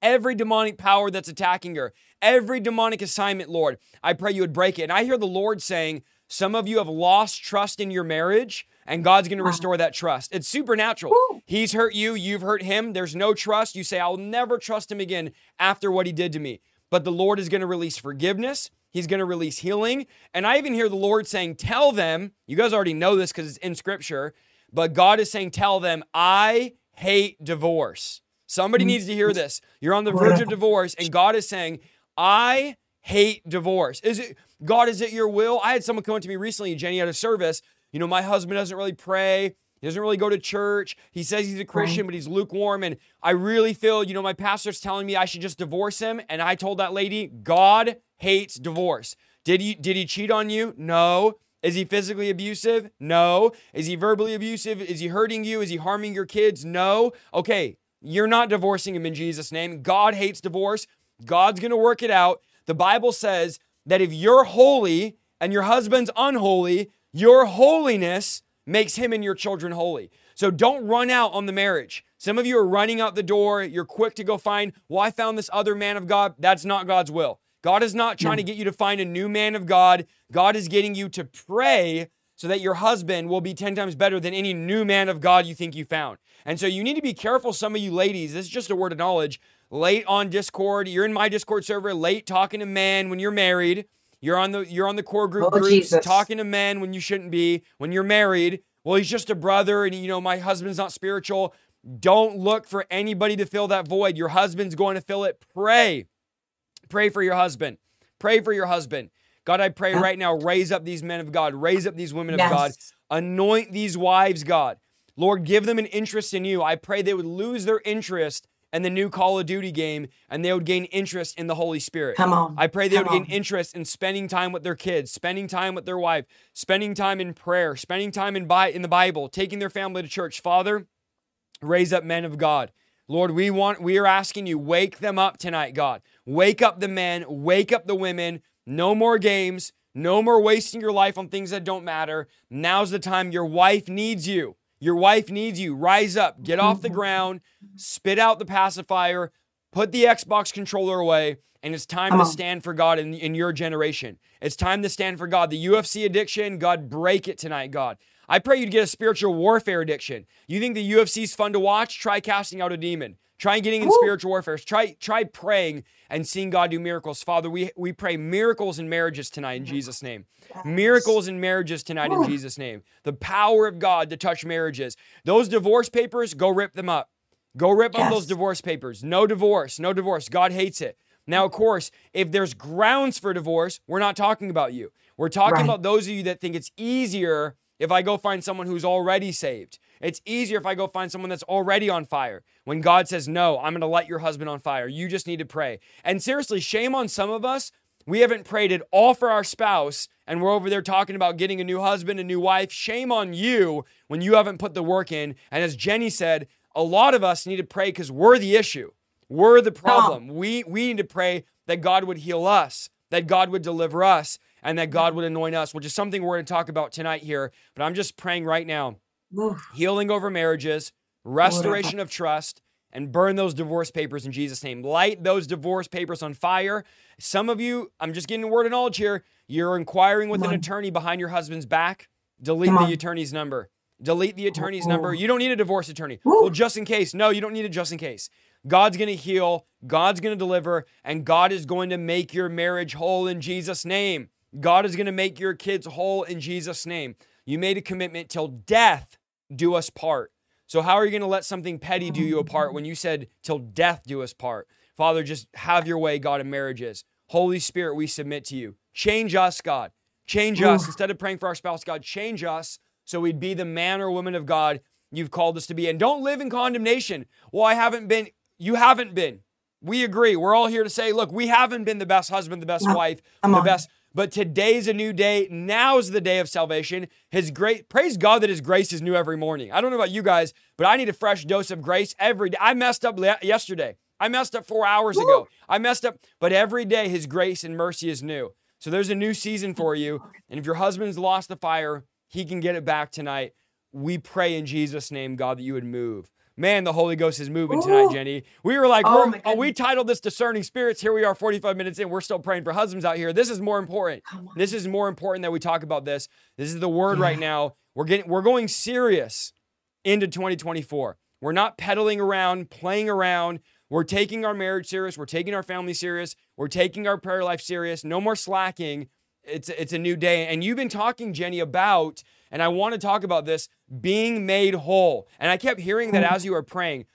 every demonic power that's attacking her, every demonic assignment, Lord. I pray you would break it. And I hear the Lord saying, some of you have lost trust in your marriage and God's going to restore that trust. It's supernatural. Woo. He's hurt you, you've hurt him. There's no trust. You say, I'll never trust him again after what he did to me. But the Lord is going to release forgiveness. He's going to release healing. And I even hear the Lord saying, Tell them, you guys already know this because it's in scripture, but God is saying, Tell them, I hate divorce. Somebody needs to hear mm. this. You're on the verge of divorce, and God is saying, I hate divorce. Is it God, is it your will? I had someone come up to me recently, Jenny, at a service, you know, my husband doesn't really pray. He doesn't really go to church. He says he's a Christian, but he's lukewarm. And I really feel, you know, my pastor's telling me I should just divorce him. And I told that lady, God hates divorce. Did he did he cheat on you? No. Is he physically abusive? No. Is he verbally abusive? Is he hurting you? Is he harming your kids? No. Okay, you're not divorcing him in Jesus' name. God hates divorce. God's to work it out. The Bible says that if you're holy and your husband's unholy, your holiness makes him and your children holy. So don't run out on the marriage. Some of you are running out the door. You're quick to go find, well, I found this other man of God. That's not God's will. God is not trying to get you to find a new man of God. God is getting you to pray so that your husband will be 10 times better than any new man of God you think you found. And so you need to be careful, some of you ladies. This is just a word of knowledge. Late on Discord, you're in my Discord server, late talking to men when you're married you're on the you're on the core group oh, groups talking to men when you shouldn't be. When you're married, well, he's just a brother, and you know my husband's not spiritual. Don't look for anybody to fill that void. Your husband's going to fill it. Pray, pray for your husband. Pray for your husband. God, I pray right now, raise up these men of God, raise up these women yes. of God, anoint these wives, God. Lord, give them an interest in you. I pray they would lose their interest and the new Call of Duty game and they would gain interest in the Holy Spirit. Come on. I pray they Come would on. gain interest in spending time with their kids, spending time with their wife, spending time in prayer, spending time in, Bi- in the Bible, taking their family to church. Father, raise up men of God. Lord, we want we are asking you wake them up tonight, God. Wake up the men, wake up the women. No more games, no more wasting your life on things that don't matter. Now's the time your wife needs you. Your wife needs you. Rise up, get off the ground, spit out the pacifier, put the Xbox controller away, and it's time to stand for God in, in your generation. It's time to stand for God. The UFC addiction, God, break it tonight, God. I pray you'd get a spiritual warfare addiction. You think the UFC is fun to watch? Try casting out a demon. Try getting in Woo. spiritual warfare. Try try praying and seeing God do miracles. Father, we, we pray miracles in marriages tonight in mm-hmm. Jesus' name. Yes. Miracles in marriages tonight Woo. in Jesus' name. The power of God to touch marriages. Those divorce papers, go rip them up. Go rip yes. up those divorce papers. No divorce, no divorce. God hates it. Now, of course, if there's grounds for divorce, we're not talking about you. We're talking right. about those of you that think it's easier if I go find someone who's already saved. It's easier if I go find someone that's already on fire. When God says, No, I'm going to light your husband on fire. You just need to pray. And seriously, shame on some of us. We haven't prayed at all for our spouse, and we're over there talking about getting a new husband, a new wife. Shame on you when you haven't put the work in. And as Jenny said, a lot of us need to pray because we're the issue. We're the problem. We, we need to pray that God would heal us, that God would deliver us, and that God would anoint us, which is something we're going to talk about tonight here. But I'm just praying right now healing over marriages, restoration of trust, and burn those divorce papers in Jesus' name. Light those divorce papers on fire. Some of you, I'm just getting a word of knowledge here. You're inquiring with an attorney behind your husband's back. Delete the attorney's number. Delete the attorney's number. You don't need a divorce attorney. Well, just in case. No, you don't need it just in case. God's going to heal, God's going to deliver, and God is going to make your marriage whole in Jesus' name. God is going to make your kids whole in Jesus' name. You made a commitment till death do us part. So, how are you going to let something petty do you apart when you said, till death do us part? Father, just have your way, God, in marriages. Holy Spirit, we submit to you. Change us, God. Change us. Instead of praying for our spouse, God, change us so we'd be the man or woman of God you've called us to be. And don't live in condemnation. Well, I haven't been. You haven't been. We agree. We're all here to say, look, we haven't been the best husband, the best wife, the best but today's a new day. Now's the day of salvation. His great praise God that his grace is new every morning. I don't know about you guys, but I need a fresh dose of grace every day. I messed up yesterday. I messed up 4 hours Woo! ago. I messed up, but every day his grace and mercy is new. So there's a new season for you. And if your husband's lost the fire, he can get it back tonight. We pray in Jesus name, God, that you would move. Man, the Holy Ghost is moving Ooh. tonight, Jenny. We were like, oh, oh, we titled this Discerning Spirits. Here we are, 45 minutes in. We're still praying for husbands out here. This is more important. This is more important that we talk about this. This is the word yeah. right now. We're getting we're going serious into 2024. We're not peddling around, playing around. We're taking our marriage serious. We're taking our family serious. We're taking our prayer life serious. No more slacking. It's it's a new day. And you've been talking, Jenny, about and I want to talk about this being made whole. And I kept hearing that hmm. as you were praying.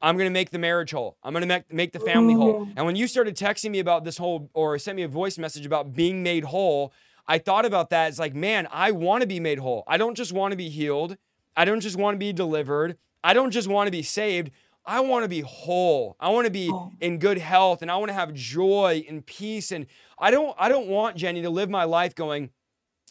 I'm going to make the marriage whole. I'm going to make, make the family oh, whole. And when you started texting me about this whole, or sent me a voice message about being made whole, I thought about that. It's like, man, I want to be made whole. I don't just want to be healed. I don't just want to be delivered. I don't just want to be saved. I want to be whole. I want to be oh. in good health and I want to have joy and peace. And I don't, I don't want Jenny to live my life going,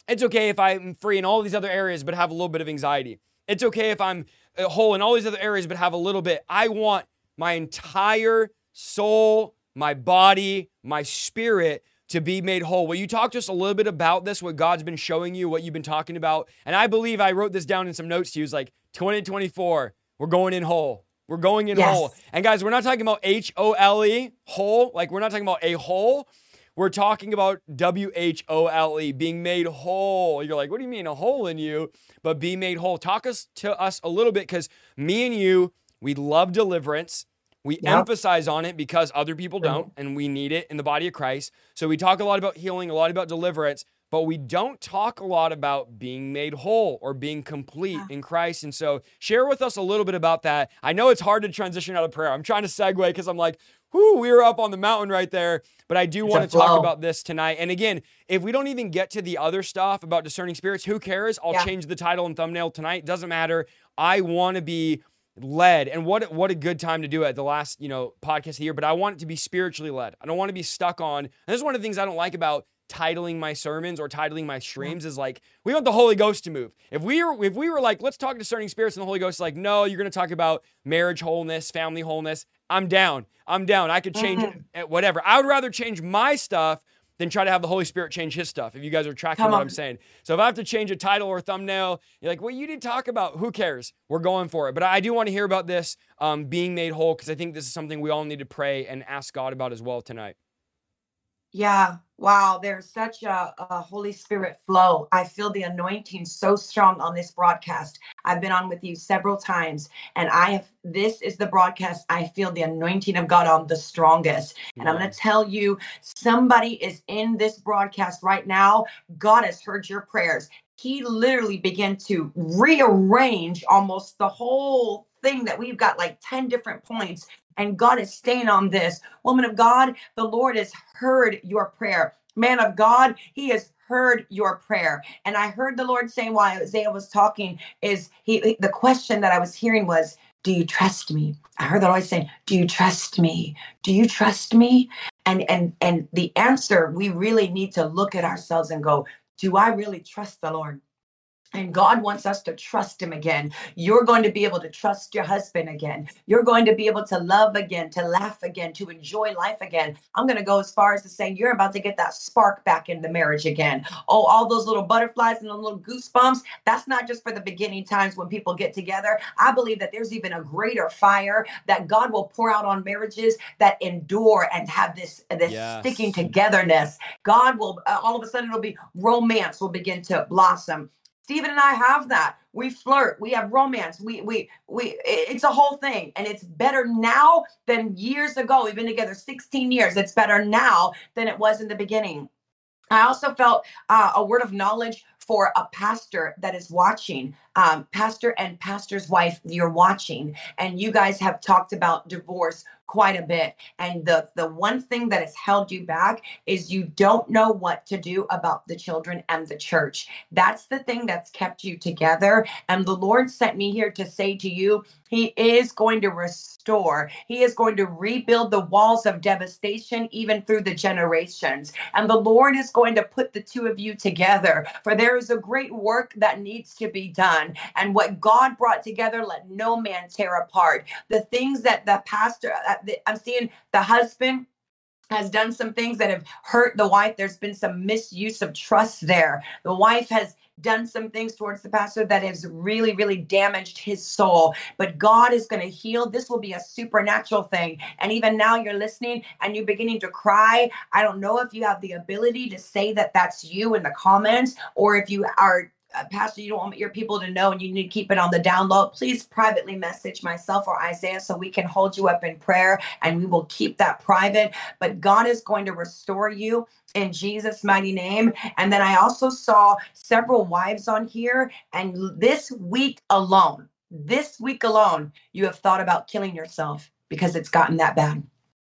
it's okay if I'm free in all these other areas, but have a little bit of anxiety. It's okay if I'm uh, whole in all these other areas, but have a little bit. I want my entire soul, my body, my spirit to be made whole. Will you talk to us a little bit about this, what God's been showing you, what you've been talking about? And I believe I wrote this down in some notes to you. It's like 2024, we're going in whole. We're going in yes. whole. And guys, we're not talking about H O L E, whole. Like, we're not talking about a hole. We're talking about W H O L E, being made whole. You're like, what do you mean a hole in you? But be made whole. Talk us to us a little bit because me and you, we love deliverance. We yep. emphasize on it because other people don't, and we need it in the body of Christ. So we talk a lot about healing, a lot about deliverance, but we don't talk a lot about being made whole or being complete in Christ. And so share with us a little bit about that. I know it's hard to transition out of prayer. I'm trying to segue because I'm like, whoo, we were up on the mountain right there. But I do want to talk about this tonight. And again, if we don't even get to the other stuff about discerning spirits, who cares? I'll yeah. change the title and thumbnail tonight. Doesn't matter. I want to be led and what what a good time to do it the last you know podcast of the year but i want it to be spiritually led i don't want to be stuck on and this is one of the things i don't like about titling my sermons or titling my streams is like we want the Holy Ghost to move. If we were if we were like let's talk discerning spirits and the Holy Ghost like no, you're going to talk about marriage wholeness, family wholeness. I'm down. I'm down. I could change mm-hmm. it, whatever. I would rather change my stuff than try to have the Holy Spirit change his stuff. If you guys are tracking Come what on. I'm saying. So if I have to change a title or thumbnail, you're like, well, you didn't talk about. Who cares? We're going for it. But I do want to hear about this um, being made whole because I think this is something we all need to pray and ask God about as well tonight. Yeah. Wow. There's such a, a, Holy Spirit flow. I feel the anointing so strong on this broadcast. I've been on with you several times, and I have this is the broadcast I feel the anointing of God on the strongest. And I'm going to tell you, somebody is in this broadcast right now. God has heard your prayers. He literally began to rearrange almost the whole thing that we've got like 10 different points and God is staying on this. Woman of God, the Lord has heard your prayer. Man of God, He has heard your prayer. And I heard the Lord saying while Isaiah was talking, is he the question that I was hearing was, Do you trust me? I heard the Lord saying, Do you trust me? Do you trust me? And and and the answer, we really need to look at ourselves and go, Do I really trust the Lord? And God wants us to trust Him again. You're going to be able to trust your husband again. You're going to be able to love again, to laugh again, to enjoy life again. I'm going to go as far as to say you're about to get that spark back in the marriage again. Oh, all those little butterflies and the little goosebumps. That's not just for the beginning times when people get together. I believe that there's even a greater fire that God will pour out on marriages that endure and have this, this yes. sticking togetherness. God will, uh, all of a sudden, it'll be romance will begin to blossom Stephen and I have that. We flirt, we have romance, we we we it's a whole thing and it's better now than years ago. We've been together 16 years. It's better now than it was in the beginning. I also felt uh, a word of knowledge for a pastor that is watching, um, pastor and pastor's wife, you're watching, and you guys have talked about divorce quite a bit. And the the one thing that has held you back is you don't know what to do about the children and the church. That's the thing that's kept you together. And the Lord sent me here to say to you, He is going to restore. He is going to rebuild the walls of devastation even through the generations. And the Lord is going to put the two of you together. For there is a great work that needs to be done. And what God brought together, let no man tear apart. The things that the pastor uh, I'm seeing the husband has done some things that have hurt the wife. There's been some misuse of trust there. The wife has done some things towards the pastor that has really, really damaged his soul. But God is going to heal. This will be a supernatural thing. And even now you're listening and you're beginning to cry. I don't know if you have the ability to say that that's you in the comments or if you are Uh, Pastor, you don't want your people to know and you need to keep it on the down low, please privately message myself or Isaiah so we can hold you up in prayer and we will keep that private. But God is going to restore you in Jesus' mighty name. And then I also saw several wives on here. And this week alone, this week alone, you have thought about killing yourself because it's gotten that bad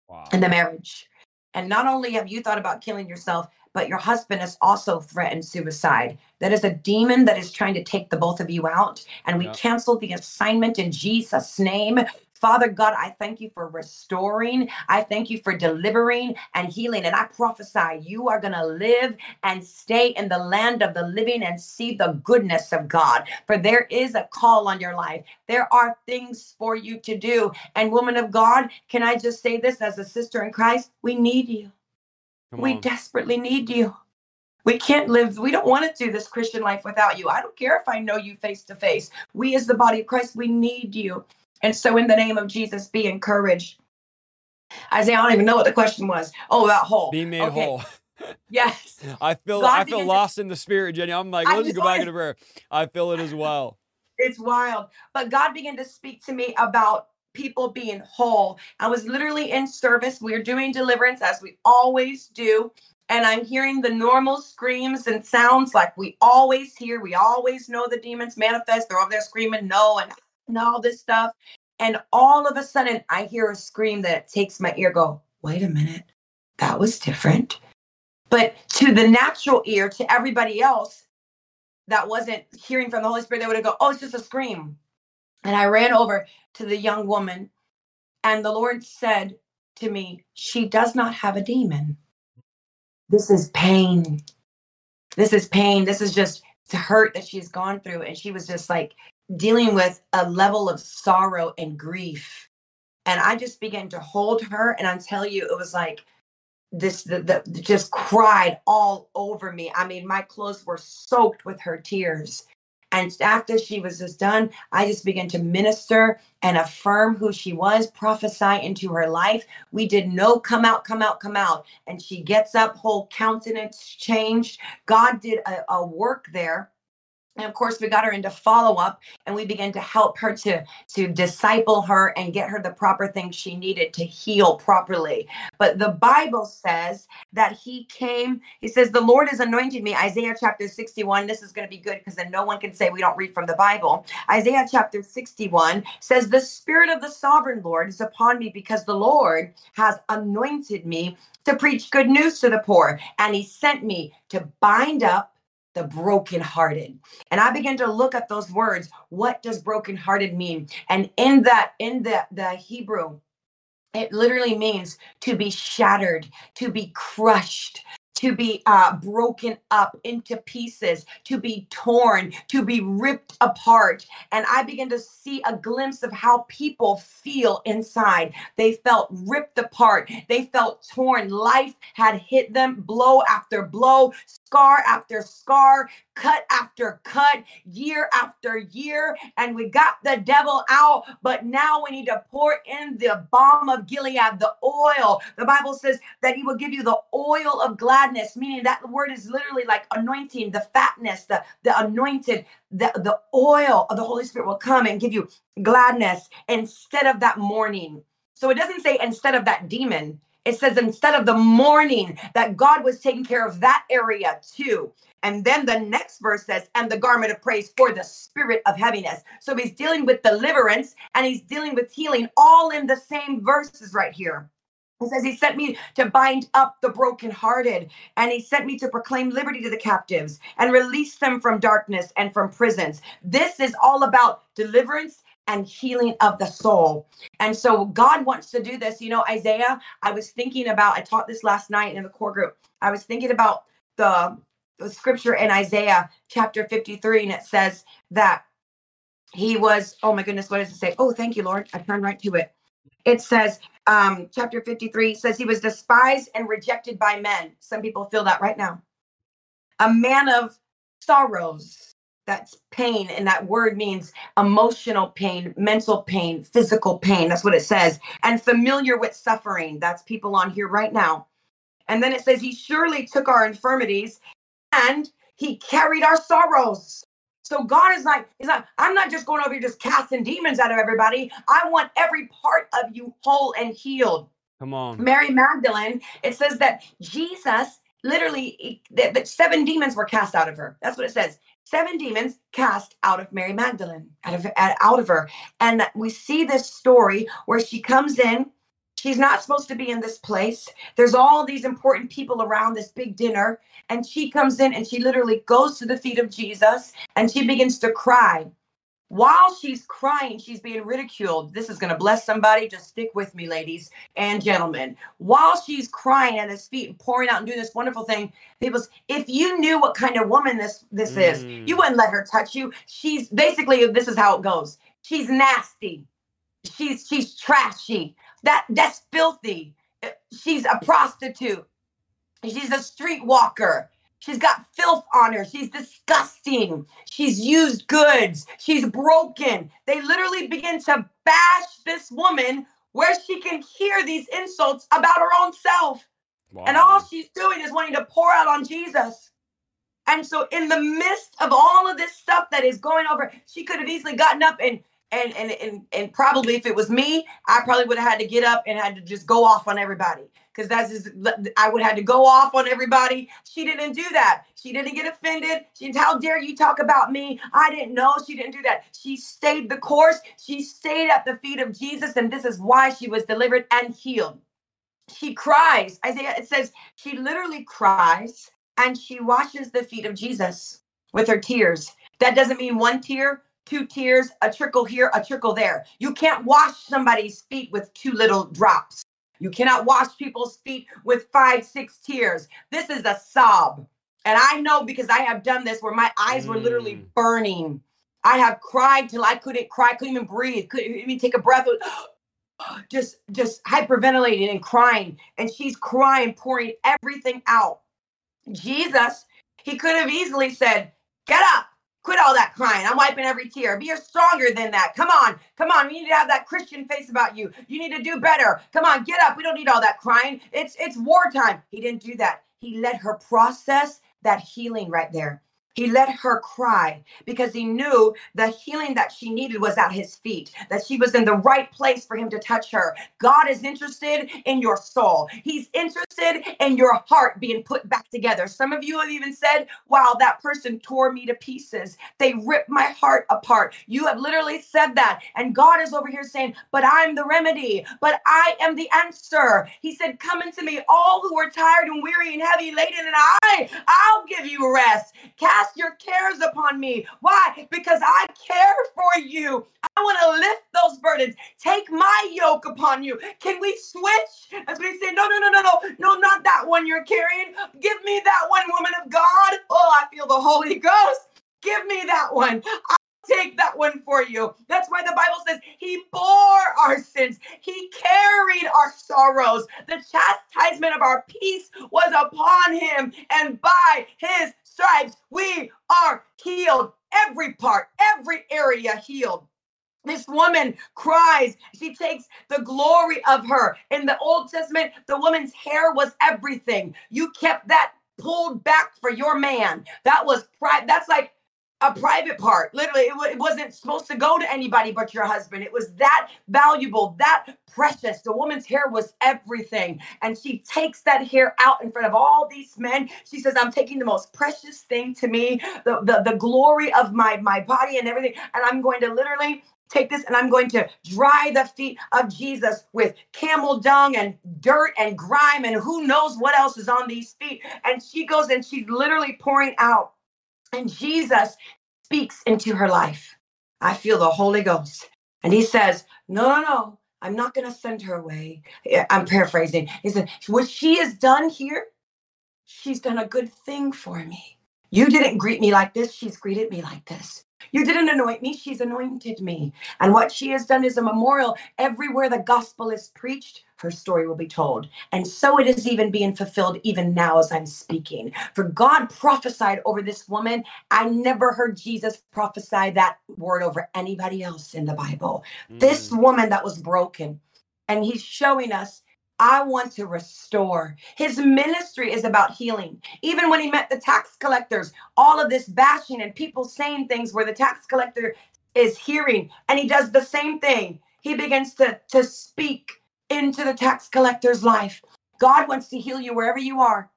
wow. in the marriage. And not only have you thought about killing yourself, but your husband has also threatened suicide. That is a demon that is trying to take the both of you out. And we cancel the assignment in Jesus' name. Father God, I thank you for restoring. I thank you for delivering and healing. And I prophesy you are going to live and stay in the land of the living and see the goodness of God. For there is a call on your life. There are things for you to do. And woman of God, can I just say this as a sister in Christ? We need you. Come we on. desperately need you. We can't live, we don't want to do this Christian life without you. I don't care if I know you face to face. We, as the body of Christ, we need you. And so, in the name of Jesus, be encouraged. Isaiah, I don't even know what the question was. Oh, about whole. Be made okay. whole. yes. I feel God I feel lost in the spirit, Jenny. I'm like, let's go back into prayer. I feel it as well. It's wild. But God began to speak to me about people being whole. I was literally in service. We are doing deliverance as we always do. And I'm hearing the normal screams and sounds like we always hear. We always know the demons manifest. They're over there screaming no and, and all this stuff. And all of a sudden, I hear a scream that takes my ear, go, wait a minute, that was different. But to the natural ear, to everybody else that wasn't hearing from the Holy Spirit, they would have go, oh, it's just a scream. And I ran over to the young woman, and the Lord said to me, She does not have a demon. This is pain. This is pain. This is just hurt that she's gone through. And she was just like dealing with a level of sorrow and grief. And I just began to hold her. And I tell you, it was like this, the, the just cried all over me. I mean, my clothes were soaked with her tears. And after she was just done, I just began to minister and affirm who she was, prophesy into her life. We did no come out, come out, come out. And she gets up, whole countenance changed. God did a, a work there and of course we got her into follow-up and we began to help her to to disciple her and get her the proper things she needed to heal properly. But the bible says that he came he says the lord has anointed me. Isaiah chapter 61 this is going to be good because then no one can say we don't read from the bible. Isaiah chapter 61 says the spirit of the sovereign lord is upon me because the lord has anointed me to preach good news to the poor and he sent me to bind up the brokenhearted. And I began to look at those words. What does brokenhearted mean? And in that, in the, the Hebrew, it literally means to be shattered, to be crushed, to be uh, broken up into pieces, to be torn, to be ripped apart. And I began to see a glimpse of how people feel inside. They felt ripped apart, they felt torn. Life had hit them blow after blow, scar after scar, cut after cut, year after year, and we got the devil out. But now we need to pour in the balm of Gilead, the oil. The Bible says that he will give you the oil of gladness, meaning that the word is literally like anointing, the fatness, the, the anointed, the, the oil of the Holy Spirit will come and give you gladness instead of that mourning. So it doesn't say instead of that demon, it says instead of the mourning that God was taking care of that area too. And then the next verse says, and the garment of praise for the spirit of heaviness. So he's dealing with deliverance and he's dealing with healing all in the same verses right here. He says, He sent me to bind up the brokenhearted, and He sent me to proclaim liberty to the captives and release them from darkness and from prisons. This is all about deliverance and healing of the soul. And so God wants to do this. You know, Isaiah, I was thinking about, I taught this last night in the core group. I was thinking about the, the scripture in Isaiah chapter 53, and it says that he was, oh my goodness, what does it say? Oh, thank you, Lord. I turned right to it. It says, um, chapter 53 says he was despised and rejected by men. Some people feel that right now. A man of sorrows that's pain and that word means emotional pain mental pain physical pain that's what it says and familiar with suffering that's people on here right now and then it says he surely took our infirmities and he carried our sorrows. So god is like he's like i'm not just going over here just casting demons out of everybody. I want every part of you whole and healed. Come on. Mary magdalene it says that jesus literally that seven demons were cast out of her. That's what it says. Seven demons cast out of Mary Magdalene, out of out of her. And we see this story where she comes in. She's not supposed to be in this place. There's all these important people around this big dinner. And she comes in and she literally goes to the feet of Jesus and she begins to cry while she's crying, she's being ridiculed. This is going to bless somebody. Just stick with me, ladies and gentlemen. While she's crying at his feet and pouring out and doing this wonderful thing, people, if you knew what kind of woman this this mm. is, you wouldn't let her touch you. She's basically this is how it goes. She's nasty. She's she's trashy. That that's filthy. She's a prostitute. She's a streetwalker. She's got filth on her. She's disgusting. She's used goods. She's broken. They literally begin to bash this woman where she can hear these insults about her own self. Wow. And all she's doing is wanting to pour out on Jesus. And so, in the midst of all of this stuff that is going over, she could have easily gotten up and and and and, and probably if it was me, I probably would have had to get up and had to just go off on everybody because that's just I would have had to go off on everybody. She didn't do that. She didn't get offended. She how dare you talk about me? I didn't know. She didn't do that. She stayed the course. She stayed at the feet of Jesus, and this is why she was delivered and healed. She cries. Isaiah, it says she literally cries and she washes the feet of Jesus with her tears. That doesn't mean one tear, two tears, a trickle here, a trickle there. You can't wash somebody's feet with two little drops. You cannot wash people's feet with five, six tears. This is a sob. And I know because I have done this where my eyes were literally mm. burning. I have cried till I couldn't cry, couldn't even breathe, couldn't even take a breath. Just, just hyperventilating and crying. And she's crying, pouring everything out. Jesus, he could have easily said, Get up, Quit all that crying. I'm wiping every tear. Be stronger than that. Come on. Come on. You need to have that Christian face about you. You need to do better. Come on, get up. We don't need all that crying. It's it's wartime. He didn't do that. He let her process that healing right there. He let her cry because he knew the healing that she needed was at his feet, that she was in the right place for him to touch her. God is interested in your soul, He's interested in your heart being put back together. Some of you have even said, Wow, that person tore me to pieces. They ripped my heart apart. You have literally said that. And God is over here saying, But I'm the remedy, but I am the answer. He said, Come into me, all who are tired and weary and heavy laden, and I, I'll give you rest. Cast cast your cares upon me. Why? Because I care for you. I want to lift those burdens. Take my yoke upon you. Can we switch? As we say, no, no, no, no, no, no, not that one you're carrying. Give me that one, woman of God. Oh, I feel the Holy Ghost. Give me that one. Take that one for you. That's why the Bible says he bore our sins, he carried our sorrows. The chastisement of our peace was upon him, and by his stripes, we are healed. Every part, every area healed. This woman cries. She takes the glory of her. In the Old Testament, the woman's hair was everything. You kept that pulled back for your man. That was pride. That's like a private part. Literally, it, w- it, wasn't supposed to go to anybody but your husband. It was that valuable, that precious. The woman's hair was everything. And she takes that hair out in front of all these men. She says, I'm taking the most precious thing to me, the, the, the glory of my, my body and everything. And I'm going to literally take this and I'm going to dry the feet of Jesus with camel dung and dirt and grime and who knows what else is on these feet. And she goes and she's literally pouring out and Jesus speaks into her life. I feel the Holy Ghost. And he says, No, no, no, I'm not going to send her away. I'm paraphrasing. He said, What she has done here, she's done a good thing for me. You didn't greet me like this, she's greeted me like this. You didn't anoint me, she's anointed me. And what she has done is a memorial. Everywhere the gospel is preached, her story will be told. And so it is even being fulfilled even now as I'm speaking. For God prophesied over this woman. I never heard Jesus prophesy that word over anybody else in the Bible. Mm. This woman that was broken. And he's showing us I want to restore. His ministry is about healing. Even when he met the tax collectors, all of this bashing and people saying things where the tax collector is hearing, and he does the same thing. He begins to, to speak into the tax collector's life. God wants to heal you wherever you are.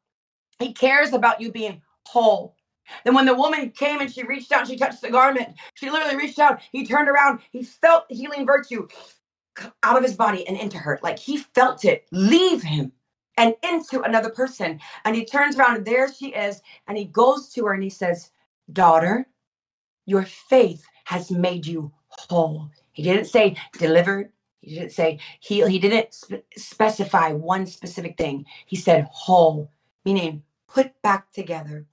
He cares about you being whole. Then when the woman came and she reached out, she touched the garment. She literally reached out. He turned around. He felt healing virtue out of his body and into her. Like he felt it leave him and into another person. And he turns around and there she is. And he goes to her and he says, Daughter, your faith has made you whole. He didn't say delivered. He didn't say heal. He didn't sp- specify one specific thing. He said whole, meaning put back together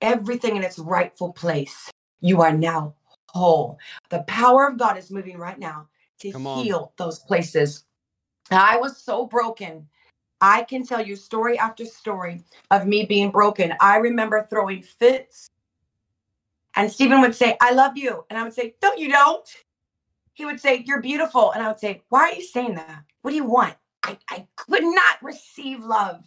everything in its rightful place. You are now whole. The power of God is moving right now to heal those places. I was so broken. I can tell you story after story of me being broken. I remember throwing fits. And Stephen would say, I love you. And I would say, No, you don't. He would say, You're beautiful. And I would say, Why are you saying that? What do you want? I, I could not receive love.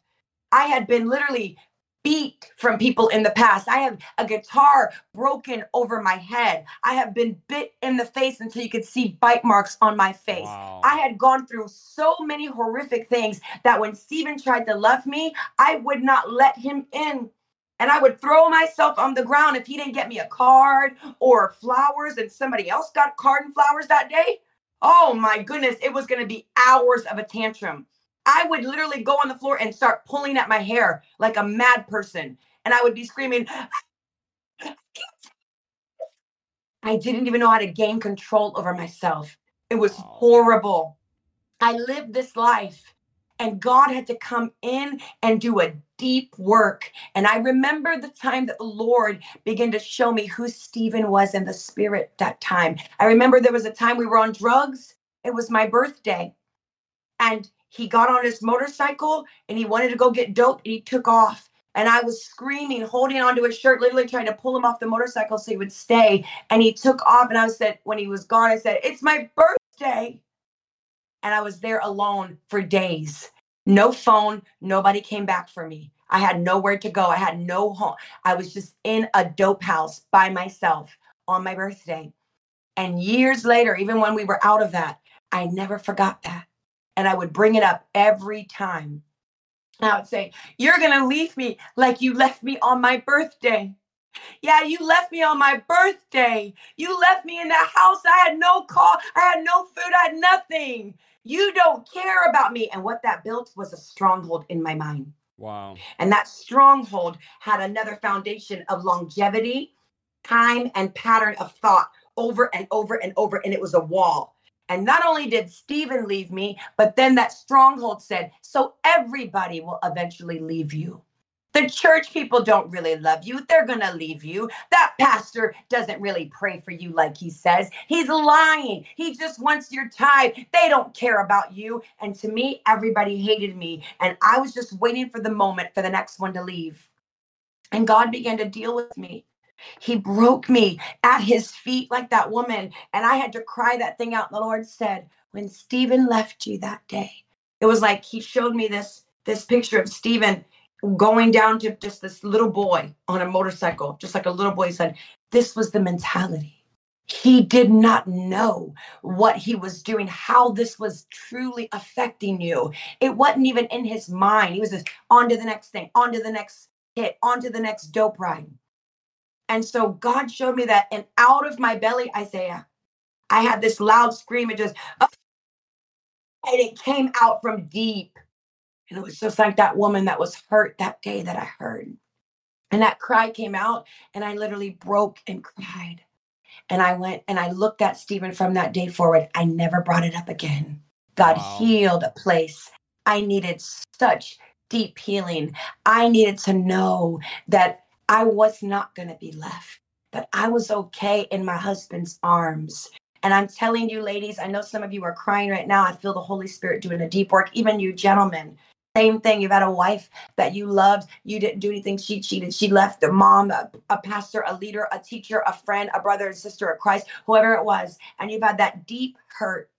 I had been literally beat from people in the past. I have a guitar broken over my head. I have been bit in the face until you could see bite marks on my face. Wow. I had gone through so many horrific things that when Stephen tried to love me, I would not let him in. And I would throw myself on the ground if he didn't get me a card or flowers and somebody else got card and flowers that day. Oh my goodness, it was going to be hours of a tantrum. I would literally go on the floor and start pulling at my hair like a mad person. And I would be screaming, I didn't even know how to gain control over myself. It was horrible. I lived this life and God had to come in and do a deep work. And I remember the time that the Lord began to show me who Stephen was in the spirit that time. I remember there was a time we were on drugs. It was my birthday. And he got on his motorcycle and he wanted to go get dope and he took off And I was screaming, holding onto his shirt, literally trying to pull him off the motorcycle so he would stay. And he took off. And I said, when he was gone, I said, It's my birthday. And I was there alone for days. No phone. Nobody came back for me. I had nowhere to go. I had no home. I was just in a dope house by myself on my birthday. And years later, even when we were out of that, I never forgot that. And I would bring it up every time. I would say, You're going to leave me like you left me on my birthday. Yeah, you left me on my birthday. You left me in that house. I had no car. I had no food. I had nothing. You don't care about me. And what that built was a stronghold in my mind. Wow. And that stronghold had another foundation of longevity, time, and pattern of thought over and over and over. And it was a wall. And not only did Stephen leave me, but then that stronghold said, So everybody will eventually leave you. The church people don't really love you. They're going to leave you. That pastor doesn't really pray for you like he says. He's lying. He just wants your time. They don't care about you. And to me, everybody hated me. And I was just waiting for the moment for the next one to leave. And God began to deal with me. He broke me at his feet like that woman. And I had to cry that thing out. The Lord said, When Stephen left you that day, it was like he showed me this, this picture of Stephen going down to just this little boy on a motorcycle, just like a little boy said, this was the mentality. He did not know what he was doing, how this was truly affecting you. It wasn't even in his mind. He was just on to the next thing, on to the next hit, on to the next dope ride. And so God showed me that, and out of my belly, Isaiah, I had this loud scream. It just, oh, and it came out from deep and it was just like that woman that was hurt that day that I heard. And that cry came out, and I literally broke and cried. And I went and I looked at Stephen from that day forward. I never brought it up again. God wow. healed a place. I needed such deep healing. I needed to know that I was not going to be left, but I was okay in my husband's arms. And I'm telling you, ladies, I know some of you are crying right now. I feel the Holy Spirit doing a deep work. Even you, gentlemen, same thing. You've had a wife that you loved. You didn't do anything. She cheated. She left a mom, a, a pastor, a leader, a teacher, a friend, a brother and sister of Christ, whoever it was. And you've had that deep hurt.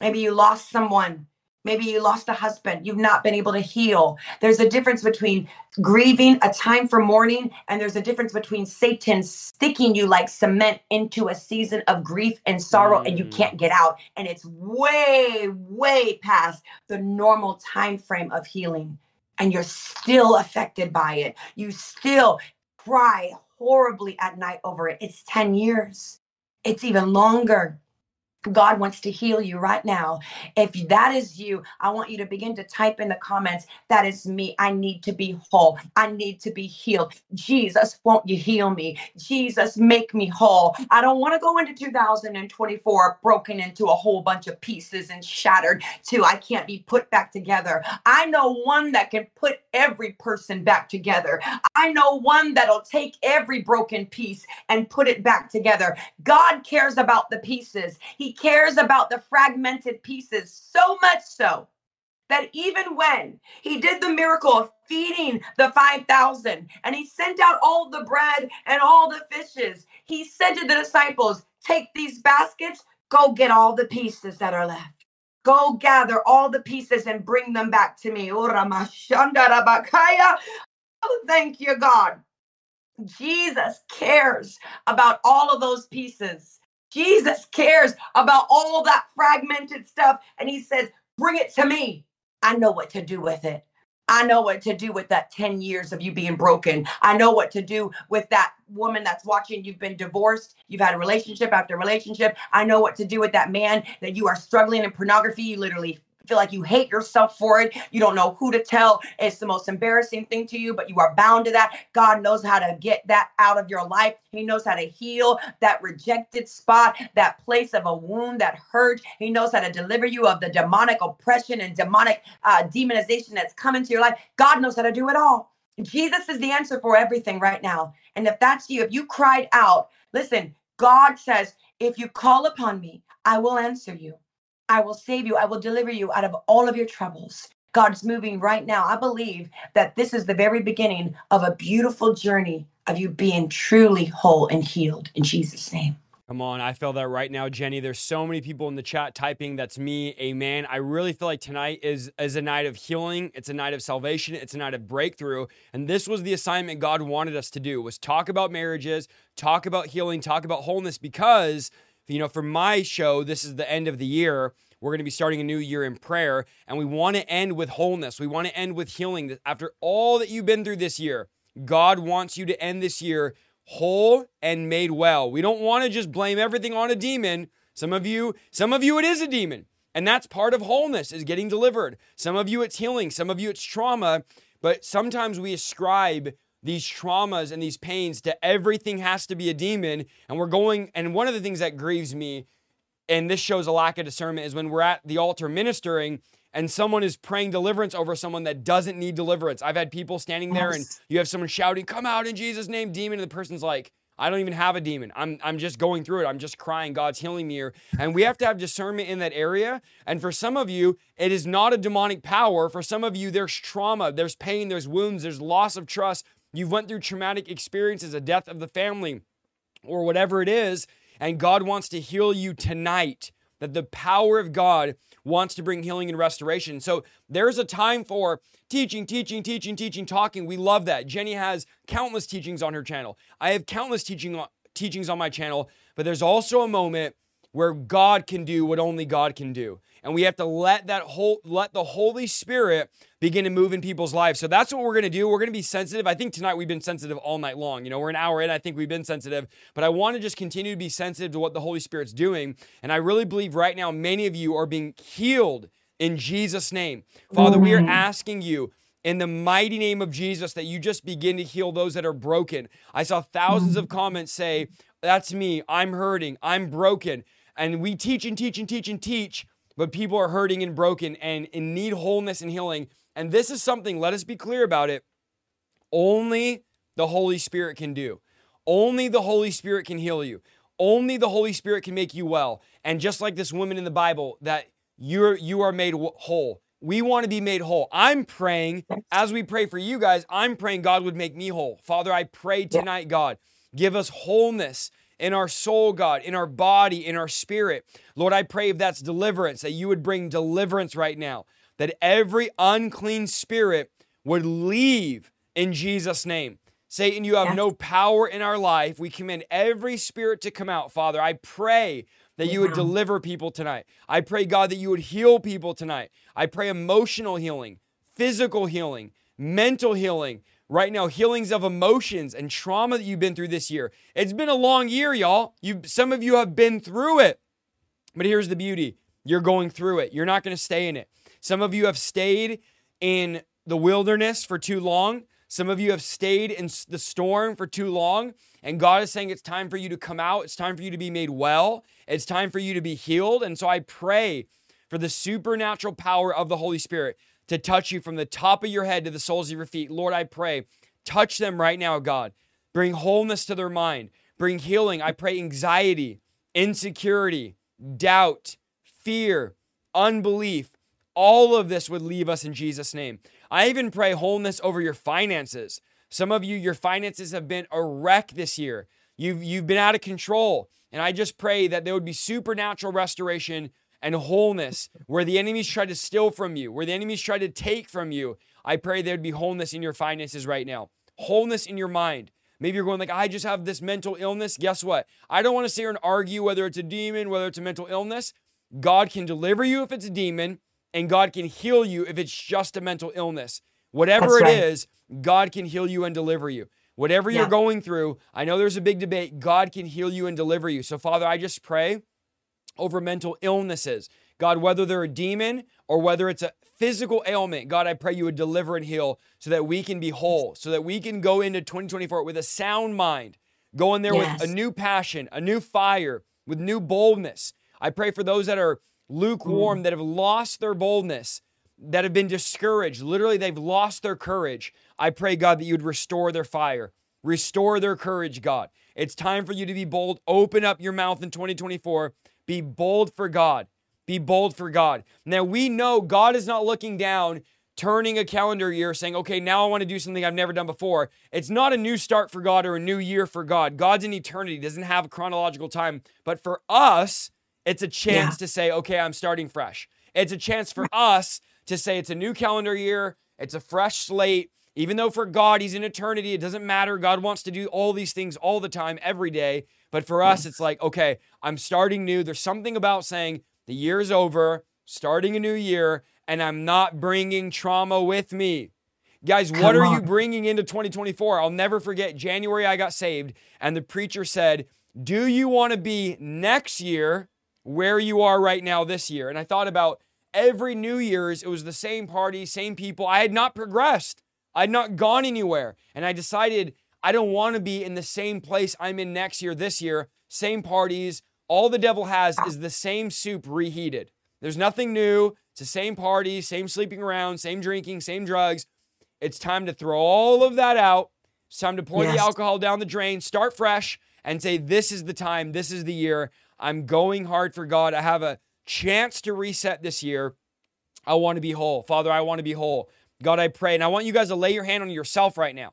Maybe you lost someone Maybe you lost a husband, you've not been able to heal. There's a difference between grieving, a time for mourning, and there's a difference between Satan sticking you like cement into a season of grief and sorrow mm. and you mm. can't get out. And it's way, way past the normal time frame of healing. And you're still affected by it. You still cry horribly at night over it. It's 10 years, it's even longer. God wants to heal you right now. If that is you, I want you to begin to type in the comments, that is me. I need to be whole. I need to be healed. Jesus, won't you heal me? Jesus, make me whole. I don't want to go into 2024 broken into a whole bunch of pieces and shattered to I can't be put back together. I know one that can put every person back together. I know one that'll take every broken piece and put it back together. God cares about the pieces. He cares about the fragmented pieces so much so that even when he did the miracle of feeding the 5,000 and he sent out all the bread and all the fishes, he said to the disciples, Take these baskets, go get all the pieces that are left. Go gather all the pieces and bring them back to me. Oh, oh thank you, God. Jesus cares about all of those pieces. Jesus cares about all that fragmented stuff. And he says, Bring it to me. I know what to do with it. I know what to do with that 10 years of you being broken. I know what to do with that woman that's watching. You've been divorced. You've had a relationship after relationship. I know what to do with that man that you are struggling in pornography. You literally feel like you hate yourself for it. You don't know who to tell. It's the most embarrassing thing to you, but you are bound to that. God knows how to get that out of your life. He knows how to heal that rejected spot, that place of a wound that hurt. He knows how to deliver you of the demonic oppression and demonic uh, demonization that's come into your life. God knows how to do it all. Jesus is the answer for everything right now. And if that's you, if you cried out, listen, God says, if you call upon me, I will answer you. I will save you. I will deliver you out of all of your troubles. God's moving right now. I believe that this is the very beginning of a beautiful journey of you being truly whole and healed in Jesus' name. Come on, I feel that right now, Jenny. There's so many people in the chat typing, that's me, amen. I really feel like tonight is, is a night of healing. It's a night of salvation. It's a night of breakthrough. And this was the assignment God wanted us to do was talk about marriages, talk about healing, talk about wholeness because, you know, for my show, this is the end of the year. We're going to be starting a new year in prayer, and we want to end with wholeness. We want to end with healing. After all that you've been through this year, God wants you to end this year whole and made well. We don't want to just blame everything on a demon. Some of you, some of you it is a demon. And that's part of wholeness is getting delivered. Some of you it's healing, some of you it's trauma, but sometimes we ascribe these traumas and these pains to everything has to be a demon and we're going and one of the things that grieves me and this shows a lack of discernment is when we're at the altar ministering and someone is praying deliverance over someone that doesn't need deliverance. I've had people standing there and you have someone shouting, Come out in Jesus' name, demon. And the person's like, I don't even have a demon. I'm, I'm just going through it. I'm just crying. God's healing me here. And we have to have discernment in that area. And for some of you, it is not a demonic power. For some of you, there's trauma, there's pain, there's wounds, there's loss of trust. You've went through traumatic experiences, a death of the family, or whatever it is. And God wants to heal you tonight. That the power of God wants to bring healing and restoration. So there's a time for teaching, teaching, teaching, teaching, talking. We love that. Jenny has countless teachings on her channel. I have countless teaching teachings on my channel, but there's also a moment where God can do what only God can do and we have to let that whole let the holy spirit begin to move in people's lives. So that's what we're going to do. We're going to be sensitive. I think tonight we've been sensitive all night long. You know we're an hour in. I think we've been sensitive. But i want to just continue to be sensitive to what the holy spirit's doing. And i really believe right now many of you are being healed in jesus name. Father we are asking you in the mighty name of Jesus, that you just begin to heal those that are broken. I saw thousands of mm. comments say, That's me. I'm hurting. I'm broken. And we teach and teach and teach and teach but people are hurting and broken and, and need wholeness and healing. And this is something, let us be clear about it, only the Holy Spirit can do. Only the Holy Spirit can heal you. Only the Holy Spirit can make you well. And just like this woman in the Bible, that you're you are made whole. We want to be made whole. I'm praying as we pray for you guys. I'm praying God would make me whole. Father, I pray tonight, God, give us wholeness in our soul, God, in our body, in our spirit. Lord, I pray if that's deliverance, that you would bring deliverance right now, that every unclean spirit would leave in Jesus' name. Satan, you have yes. no power in our life. We command every spirit to come out, Father. I pray that you would deliver people tonight. I pray, God, that you would heal people tonight. I pray emotional healing, physical healing, mental healing right now healings of emotions and trauma that you've been through this year. It's been a long year, y'all. You some of you have been through it. But here's the beauty. You're going through it. You're not going to stay in it. Some of you have stayed in the wilderness for too long. Some of you have stayed in the storm for too long. And God is saying it's time for you to come out. It's time for you to be made well. It's time for you to be healed. And so I pray for the supernatural power of the Holy Spirit to touch you from the top of your head to the soles of your feet. Lord, I pray, touch them right now, God. Bring wholeness to their mind, bring healing. I pray anxiety, insecurity, doubt, fear, unbelief. All of this would leave us in Jesus' name. I even pray wholeness over your finances. Some of you, your finances have been a wreck this year. You've, you've been out of control. And I just pray that there would be supernatural restoration and wholeness where the enemies try to steal from you, where the enemies try to take from you. I pray there'd be wholeness in your finances right now, wholeness in your mind. Maybe you're going like, I just have this mental illness. Guess what? I don't want to sit here and argue whether it's a demon, whether it's a mental illness. God can deliver you if it's a demon, and God can heal you if it's just a mental illness. Whatever That's it right. is, God can heal you and deliver you. Whatever yeah. you're going through, I know there's a big debate. God can heal you and deliver you. So, Father, I just pray over mental illnesses. God, whether they're a demon or whether it's a physical ailment, God, I pray you would deliver and heal so that we can be whole, so that we can go into 2024 with a sound mind, go in there yes. with a new passion, a new fire, with new boldness. I pray for those that are lukewarm, mm. that have lost their boldness, that have been discouraged. Literally, they've lost their courage. I pray, God, that you would restore their fire, restore their courage, God. It's time for you to be bold. Open up your mouth in 2024 be bold for God. Be bold for God. Now we know God is not looking down turning a calendar year saying, okay, now I want to do something I've never done before. It's not a new start for God or a new year for God. God's in eternity, doesn't have a chronological time. But for us, it's a chance yeah. to say, okay, I'm starting fresh. It's a chance for us to say it's a new calendar year, it's a fresh slate. Even though for God, He's in eternity, it doesn't matter. God wants to do all these things all the time, every day. But for us, it's like, okay, I'm starting new. There's something about saying the year's over, starting a new year, and I'm not bringing trauma with me. Guys, Come what are on. you bringing into 2024? I'll never forget January I got saved, and the preacher said, Do you want to be next year where you are right now this year? And I thought about every New Year's, it was the same party, same people. I had not progressed, I had not gone anywhere. And I decided I don't want to be in the same place I'm in next year, this year, same parties. All the devil has is the same soup reheated. There's nothing new. It's the same party, same sleeping around, same drinking, same drugs. It's time to throw all of that out. It's time to pour yes. the alcohol down the drain, start fresh, and say, This is the time, this is the year. I'm going hard for God. I have a chance to reset this year. I want to be whole. Father, I want to be whole. God, I pray. And I want you guys to lay your hand on yourself right now.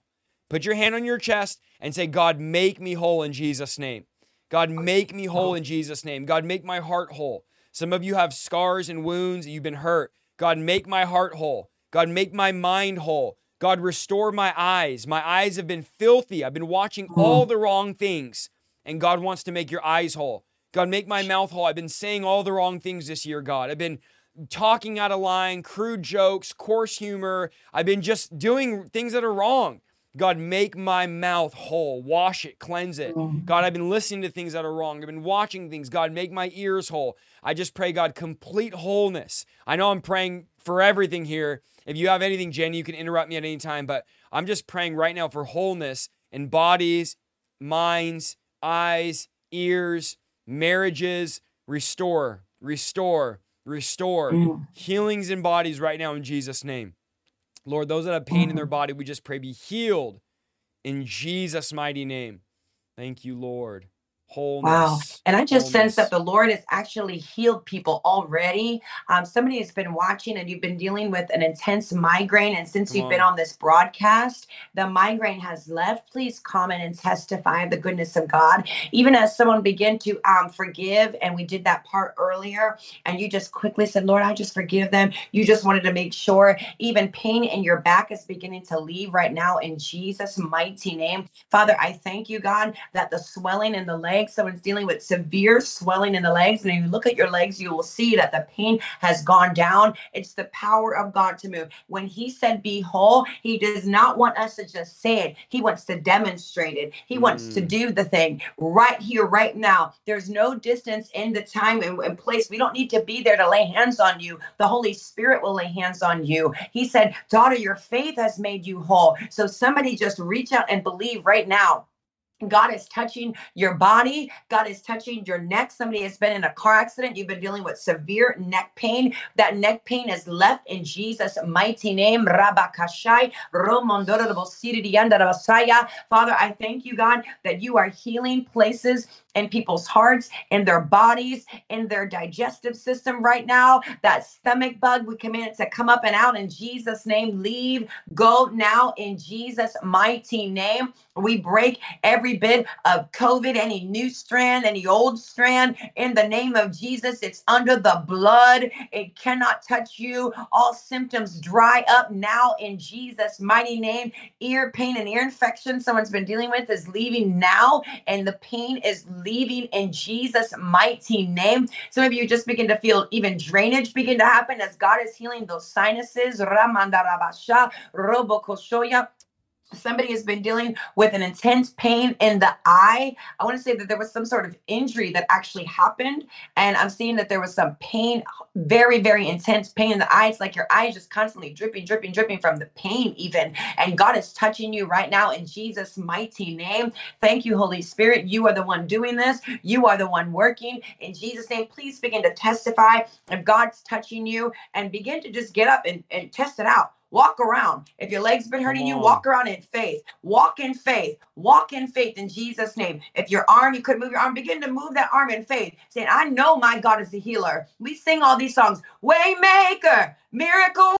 Put your hand on your chest and say, God, make me whole in Jesus' name. God, make me whole in Jesus' name. God, make my heart whole. Some of you have scars and wounds, you've been hurt. God, make my heart whole. God, make my mind whole. God, restore my eyes. My eyes have been filthy. I've been watching hmm. all the wrong things. And God wants to make your eyes whole. God, make my mouth whole. I've been saying all the wrong things this year, God. I've been talking out of line, crude jokes, coarse humor. I've been just doing things that are wrong. God, make my mouth whole, wash it, cleanse it. Oh. God, I've been listening to things that are wrong. I've been watching things. God, make my ears whole. I just pray, God, complete wholeness. I know I'm praying for everything here. If you have anything, Jenny, you can interrupt me at any time, but I'm just praying right now for wholeness in bodies, minds, eyes, ears, marriages. Restore, restore, restore. Mm. Healings in bodies right now in Jesus' name. Lord, those that have pain in their body, we just pray be healed in Jesus' mighty name. Thank you, Lord. Wholeness, wow. And I just wholeness. sense that the Lord has actually healed people already. Um, somebody has been watching and you've been dealing with an intense migraine. And since Come you've on. been on this broadcast, the migraine has left. Please comment and testify of the goodness of God. Even as someone began to um, forgive, and we did that part earlier, and you just quickly said, Lord, I just forgive them. You just wanted to make sure even pain in your back is beginning to leave right now in Jesus' mighty name. Father, I thank you, God, that the swelling in the leg legs, someone's dealing with severe swelling in the legs, and if you look at your legs, you will see that the pain has gone down. It's the power of God to move. When He said, Be whole, He does not want us to just say it, He wants to demonstrate it. He mm. wants to mm. do the thing right here, right now. There's no distance in the time and, and place. We don't need to be there to lay hands on you. The Holy Spirit will lay hands on you. He said, Daughter, your faith has made you whole. So somebody just reach out and believe right now God is touching your body. God is touching your neck. Somebody has been in a car accident. You've been dealing with severe neck pain. That neck pain is left in Jesus' mighty name. Father, I thank you, God, that you are healing places in people's hearts, in their bodies, in their digestive system right now. That stomach bug, we command it to come up and out in Jesus' name. Leave, go now in Jesus' mighty name. We break every bit of COVID, any new strand, any old strand, in the name of Jesus. It's under the blood. It cannot touch you. All symptoms dry up now in Jesus' mighty name. Ear pain and ear infection someone's been dealing with is leaving now, and the pain is leaving in Jesus' mighty name. Some of you just begin to feel even drainage begin to happen as God is healing those sinuses somebody has been dealing with an intense pain in the eye. I want to say that there was some sort of injury that actually happened. And I'm seeing that there was some pain, very, very intense pain in the eye. It's like your eye is just constantly dripping, dripping, dripping from the pain, even. And God is touching you right now in Jesus' mighty name. Thank you, Holy Spirit. You are the one doing this, you are the one working. In Jesus' name, please begin to testify if God's touching you and begin to just get up and, and test it out. Walk around. If your leg's been hurting you, walk around in faith. Walk in faith. Walk in faith in Jesus' name. If your arm, you couldn't move your arm, begin to move that arm in faith, saying, I know my God is a healer. We sing all these songs Waymaker, miracle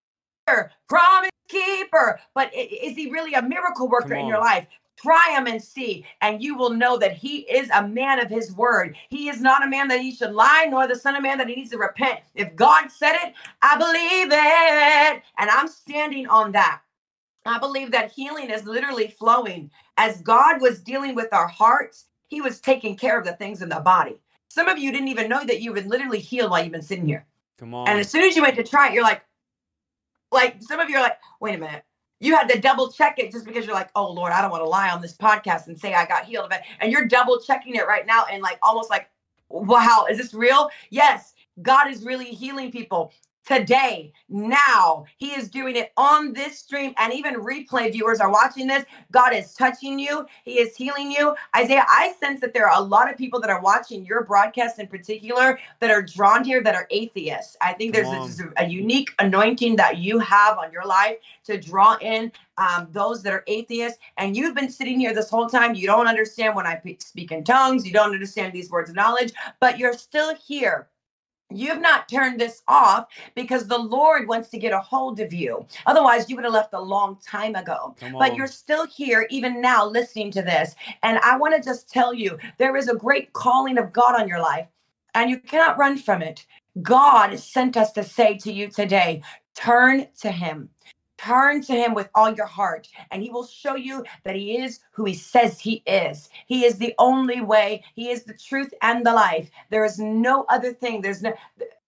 promise keeper. But is he really a miracle worker in your life? Try him and see, and you will know that he is a man of his word. He is not a man that he should lie, nor the son of man that he needs to repent. If God said it, I believe it. And I'm standing on that. I believe that healing is literally flowing. As God was dealing with our hearts, he was taking care of the things in the body. Some of you didn't even know that you've been literally healed while you've been sitting here. Come on. And as soon as you went to try it, you're like, like some of you are like, wait a minute. You had to double check it just because you're like, oh Lord, I don't want to lie on this podcast and say I got healed of it. And you're double checking it right now and like almost like, wow, is this real? Yes, God is really healing people today, now. He is doing it on this stream, and even replay viewers are watching this. God is touching you, He is healing you. Isaiah, I sense that there are a lot of people that are watching your broadcast in particular that are drawn here that are atheists. I think there's a, a, unique anointing that you have on your life to draw in um, those that are atheists. And you've been sitting here this whole time. You don't understand when I speak in tongues, you don't understand these words of knowledge, but you're still here You've not turned this off because the Lord wants to get a hold of you. Otherwise, you would have left a long time ago. But you're still here, even now, listening to this. And I want to just tell you there is a great calling of God on your life, and you cannot run from it. God sent us to say to you today turn to Him. Turn to him with all your heart, and he will show you that he is who he says he is. He is the only way, he is the truth and the life. There is no other thing. There's no,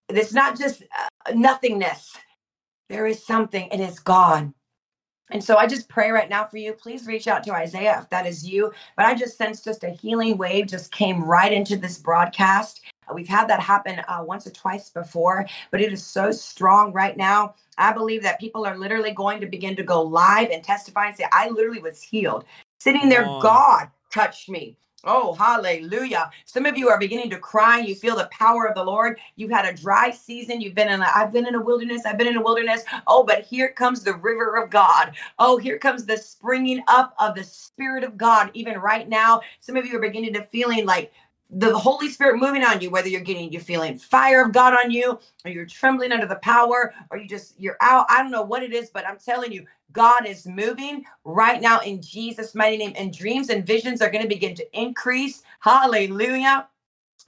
it's not just uh, nothingness. There is something, and it's God. And so I just pray right now for you. Please reach out to Isaiah if that is you. But I just sense just a healing wave just came right into this broadcast. We've had that happen uh, once or twice before, but it is so strong right now. I believe that people are literally going to begin to go live and testify and say, I literally was healed. Sitting there, God touched me. Oh, hallelujah. Some of you are beginning to cry. You feel the power of the Lord. You've had a dry season. You've been in a, I've been in a wilderness. I've been in a wilderness. Oh, but here comes the river of God. Oh, here comes the springing up of the Spirit of God. Even right now, some of you are beginning to feeling like the Holy Spirit moving on you, whether you're getting you're feeling fire of God on you, or you're trembling under the power, or you just you're out. I don't know what it is, but I'm telling you, God is moving right now in Jesus' mighty name, and dreams and visions are going to begin to increase. Hallelujah.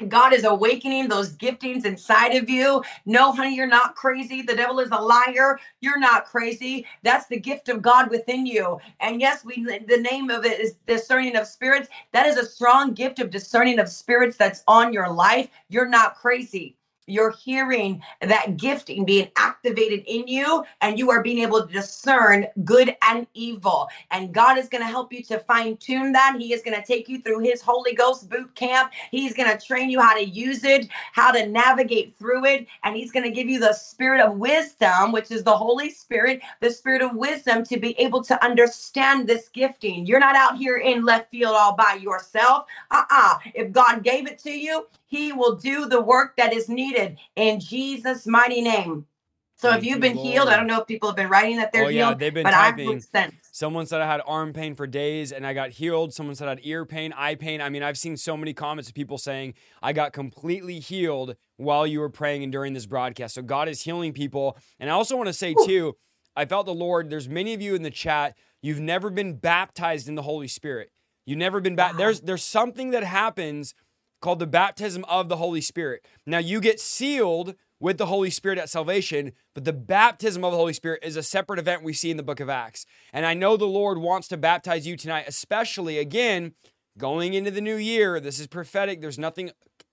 God is awakening those giftings inside of you. No, honey, you're not crazy. The devil is a liar. You're not crazy. That's the gift of God within you. And yes, we the name of it is discerning of spirits. That is a strong gift of discerning of spirits that's on your life. You're not crazy you're hearing that gifting being activated in you and you are being able to discern good and evil. And god is going to help you to fine tune that. He is going to take you through his holy ghost boot camp. He's going to train you how to use it how to navigate through it and he's going to give you the spirit of wisdom which is the holy spirit the spirit of wisdom to be able to understand this gifting. You're not out here in left field all by yourself. Uh-uh. If god gave it to you he will do the work that is needed in Jesus' mighty name. So Thank if you've been Lord. healed, I don't know if people have been writing that they're oh, yeah, healed, they've been but typing. I've sense. Someone said I had arm pain for days and I got healed. Someone said I had ear pain, eye pain. I mean, I've seen so many comments of people saying I got completely healed while you were praying and during this broadcast. So God is healing people. And I also want to say Ooh. too, I felt the Lord. There's many of you in the chat. You've never been baptized in the Holy Spirit. You've never been baptized. Wow. There's there's something that happens called the baptism of the Holy Spirit. Now, you get sealed with the Holy Spirit at salvation, but the baptism of the Holy Spirit is a separate event we see in the book of Acts. And I know the Lord wants to baptize you tonight, especially again, going into the new year. This is prophetic. There's nothing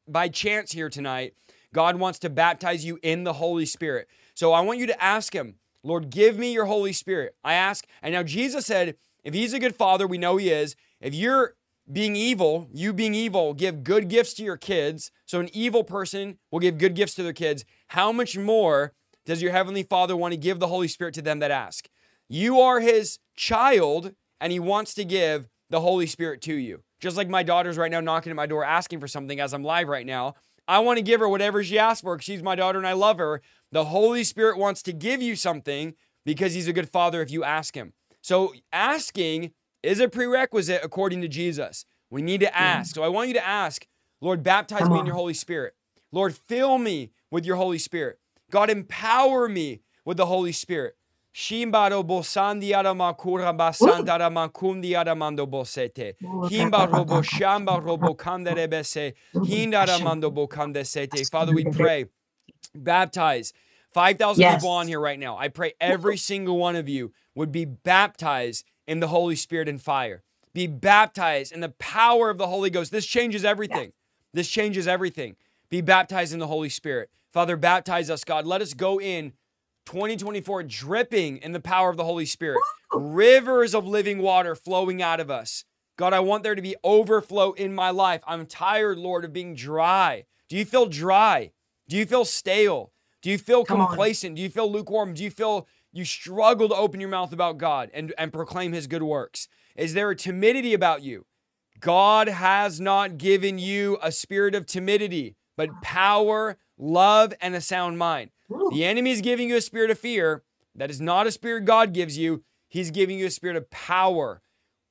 by chance here tonight. God wants to baptize you in the Holy Spirit. So I want you to ask Him, Lord, give me your Holy Spirit. I ask, and now Jesus said, if He's a good Father, we know He is. If you're being evil, you being evil, give good gifts to your kids. So an evil person will give good gifts to their kids. How much more does your heavenly Father want to give the Holy Spirit to them that ask? You are his child, and he wants to give the Holy Spirit to you. Just like my daughter's right now knocking at my door asking for something as I'm live right now. I want to give her whatever she asks for because she's my daughter and I love her. The Holy Spirit wants to give you something because he's a good father if you ask him. So asking is a prerequisite according to Jesus. We need to ask. So I want you to ask, Lord, baptize me in your Holy Spirit. Lord, fill me with your Holy Spirit. God, empower me with the Holy Spirit. Shimbaro bosandi aramakura basanda ramakundi aramando bosete. Himba robo shamba robo kanderebese. Hinda ramando bokandesete. Father, we pray, baptize 5,000 Yes. people on here right now. I pray every single one of you would be baptized in the Holy Spirit and fire. Be baptized in the power of the Holy Ghost. This changes everything. This changes everything. Be baptized in the Holy Spirit. Father, baptize us, God. Let us go in 2024 dripping in the power of the Holy Spirit. Rivers of living water flowing out of us. God, I want there to be overflow in my life. I'm tired, Lord, of being dry. Do you feel dry? Do you feel stale? Do you feel Come on. complacent? Do you feel lukewarm? Do you feel you struggle to open your mouth about God and, and proclaim his good works? Is there a timidity about you? God has not given you a spirit of timidity, but power, love, and a sound mind. The enemy is giving you a spirit of fear. That is not a spirit God gives you. He's giving you a spirit of power.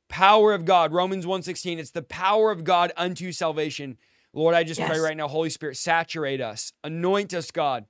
Power of God. Romans 1:16. It's the power of God unto salvation. Lord, I just pray right now, Holy Spirit, saturate us. Anoint us, God,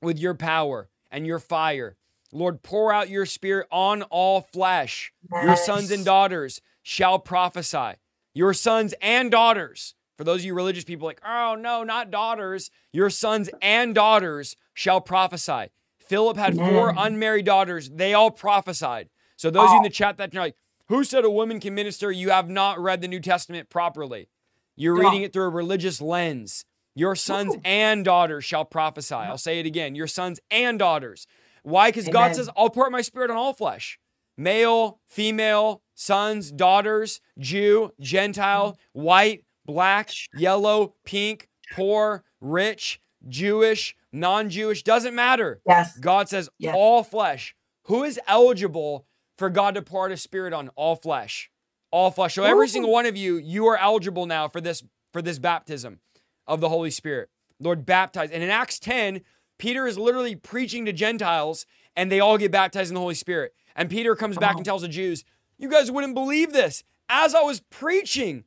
with your power and your fire. Lord, pour out your spirit on all flesh. Your sons and daughters shall prophesy. Your sons and daughters. For those of you religious people, like, oh no, not daughters. Your sons and daughters shall prophesy. Philip had four Amen. unmarried daughters. They all prophesied. So those of you in Oh. the chat that are like, who said a woman can minister? You have not read the New Testament properly. You're reading it through a religious lens. Your sons Ooh. and daughters shall prophesy. I'll say it again. Your sons and daughters. Why? Because God says, I'll pour out my spirit on all flesh male, female, sons, daughters, Jew, Gentile, white, black, yellow, pink, poor, rich, Jewish, non Jewish, doesn't matter. Yes. God says, Yes. all flesh. Who is eligible for God to pour out his spirit on? All flesh. All flesh. So every single one of you, you are eligible now for this for this baptism of the Holy Spirit. Lord, baptize. And in Acts 10, Peter is literally preaching to Gentiles and they all get baptized in the Holy Spirit. And Peter comes back and tells the Jews, You guys wouldn't believe this. As I was preaching,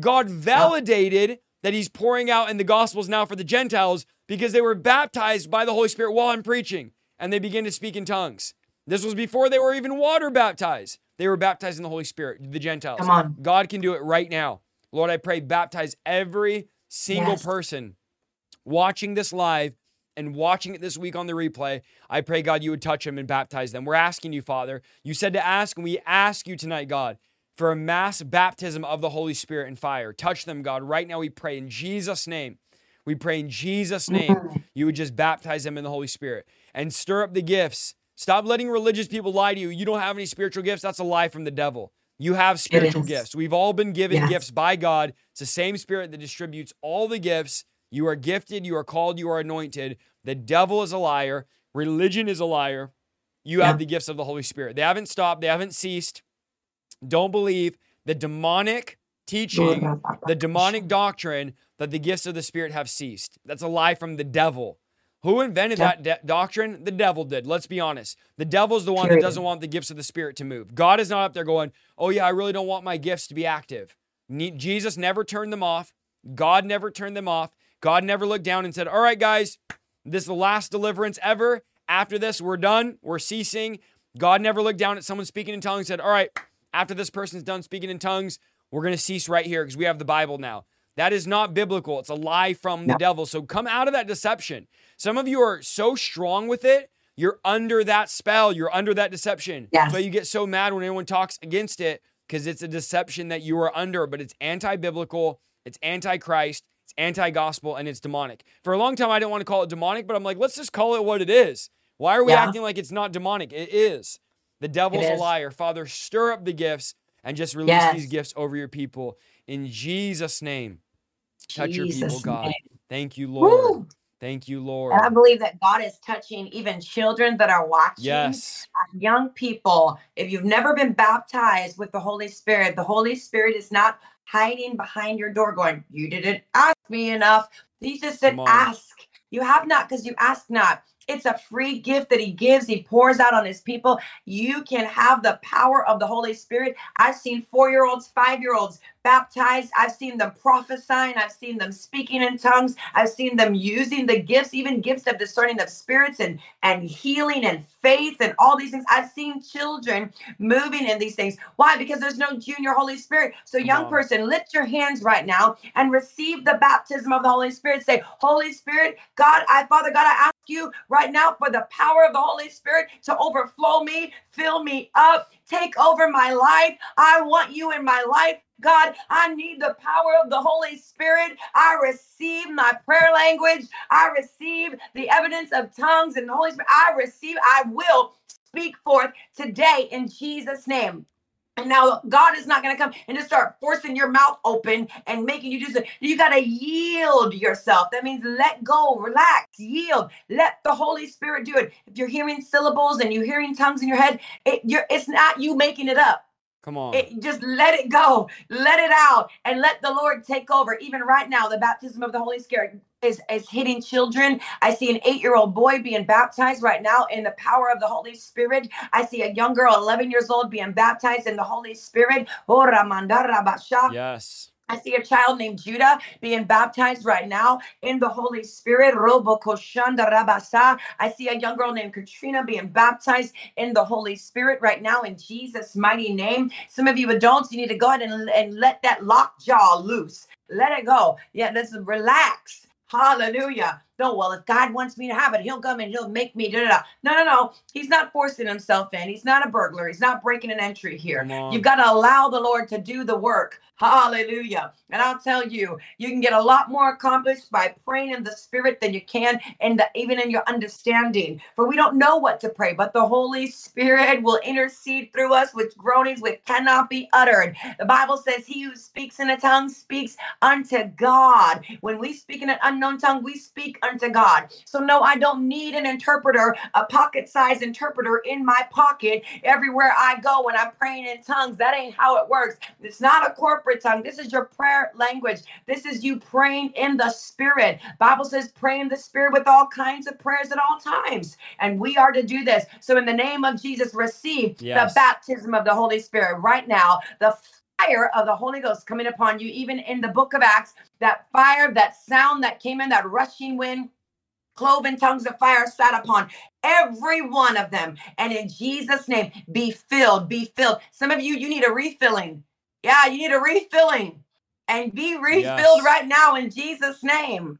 God validated that he's pouring out in the Gospels now for the Gentiles because they were baptized by the Holy Spirit while I'm preaching and they begin to speak in tongues. This was before they were even water baptized. They were baptized in the Holy Spirit, the Gentiles. Come on. God can do it right now. Lord, I pray, baptize every single Yes. person watching this live and watching it this week on the replay. I pray, God, you would touch them and baptize them. We're asking you, Father. You said to ask, and we ask you tonight, God, for a mass baptism of the Holy Spirit and fire. Touch them, God. Right now, we pray in Jesus' name. We pray in Jesus' name, you would just baptize them in the Holy Spirit and stir up the gifts. Stop letting religious people lie to you. You don't have any spiritual gifts. That's a lie from the devil. You have spiritual gifts. We've all been given Yes. gifts by God. It's the same spirit that distributes all the gifts. You are gifted, you are called, you are anointed. The devil is a liar. Religion is a liar. You have the gifts of the Holy Spirit. They haven't stopped, they haven't ceased. Don't believe the demonic teaching, the demonic doctrine that the gifts of the Spirit have ceased. That's a lie from the devil. Who invented Yeah. that de- doctrine? The devil did. Let's be honest. The devil's the one Period. that doesn't want the gifts of the Spirit to move. God is not up there going, oh, yeah, I really don't want my gifts to be active. Ne- Jesus never turned them off. God never turned them off. God never looked down and said, all right, guys, this is the last deliverance ever. After this, we're done. We're ceasing. God never looked down at someone speaking in tongues and said, all right, after this person's done speaking in tongues, we're going to cease right here because we have the Bible now. That is not biblical. It's a lie from the No. devil. So come out of that deception. Some of you are so strong with it, you're under that spell, you're under that deception. Yes. Why you get so mad when anyone talks against it because it's a deception that you are under, but it's anti biblical, it's anti Christ, it's anti gospel, and it's demonic. For a long time, I didn't want to call it demonic, but I'm like, let's just call it what it is. Why are we Yeah. acting like it's not demonic? It is. The devil's It a liar. Father, stir up the gifts and just release Yes. these gifts over your people in Jesus' name. Touch your people, God. name. Thank you, Lord. Woo. Thank you, Lord. And I believe that God is touching even children that are watching. Yes. uh, Young people, if you've never been baptized with the Holy Spirit, the Holy Spirit is not hiding behind your door going, You didn't ask me enough. He just said, Ask. You have not because you ask not. It's a free gift that he gives. He pours out on his people. You can have the power of the Holy Spirit. I've seen four year olds, five year olds baptized. I've seen them prophesying. I've seen them speaking in tongues. I've seen them using the gifts, even gifts of discerning of spirits and, and healing and faith and all these things. I've seen children moving in these things. Why? Because there's no junior Holy Spirit. So, young person, lift your hands right now and receive the baptism of the Holy Spirit. Say, Holy Spirit, God, I, Father God, I ask you right now for the power of the Holy Spirit to overflow me, fill me up, take over my life. I want you in my life. God, I need the power of the Holy Spirit. I receive my prayer language. I receive the evidence of tongues and the Holy Spirit. I receive, I will speak forth today in Jesus' name. And now God is not going to come and just start forcing your mouth open and making you do something. You got to yield yourself. That means let go, relax, yield. Let the Holy Spirit do it. If you're hearing syllables and you're hearing tongues in your head, it, it's not you making it up. Come on. It, just let it go. Let it out and let the Lord take over. Even right now, the baptism of the Holy Spirit is, is hitting children. I see an eight year old boy being baptized right now in the power of the Holy Spirit. I see a young girl, 11 years old, being baptized in the Holy Spirit. Yes. I see a child named Judah being baptized right now in the Holy Spirit. I see a young girl named Katrina being baptized in the Holy Spirit right now in Jesus' mighty name. Some of you adults, you need to go ahead and, and let that lock jaw loose. Let it go. Yeah, let's relax. Hallelujah. No, well, if God wants me to have it, he'll come and he'll make me. Da, da, da. No, no, no. He's not forcing himself in. He's not a burglar. He's not breaking an entry here. You've got to allow the Lord to do the work. Hallelujah. And I'll tell you, you can get a lot more accomplished by praying in the spirit than you can in the even in your understanding. For we don't know what to pray, but the Holy Spirit will intercede through us with groanings which cannot be uttered. The Bible says, He who speaks in a tongue speaks unto God. When we speak in an unknown tongue, we speak unto God. So, no, I don't need an interpreter, a pocket sized interpreter in my pocket everywhere I go when I'm praying in tongues. That ain't how it works. It's not a corporate tongue. This is your prayer language. This is you praying in the spirit. Bible says pray in the spirit with all kinds of prayers at all times. And we are to do this. So in the name of Jesus, receive yes. the baptism of the Holy Spirit right now. The fire of the Holy Ghost coming upon you, even in the book of Acts, that fire, that sound that came in, that rushing wind, cloven tongues of fire sat upon every one of them. And in Jesus' name, be filled, be filled. Some of you, you need a refilling. Yeah, you need a refilling and be refilled yes. right now in Jesus' name.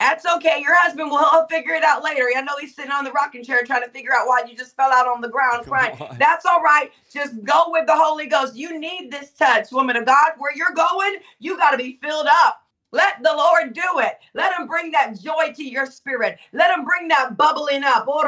That's okay. Your husband will figure it out later. I know he's sitting on the rocking chair trying to figure out why you just fell out on the ground Come crying. On. That's all right. Just go with the Holy Ghost. You need this touch, woman of God. Where you're going, you got to be filled up. Let the Lord do it. Let him bring that joy to your spirit. Let him bring that bubbling up. Oh,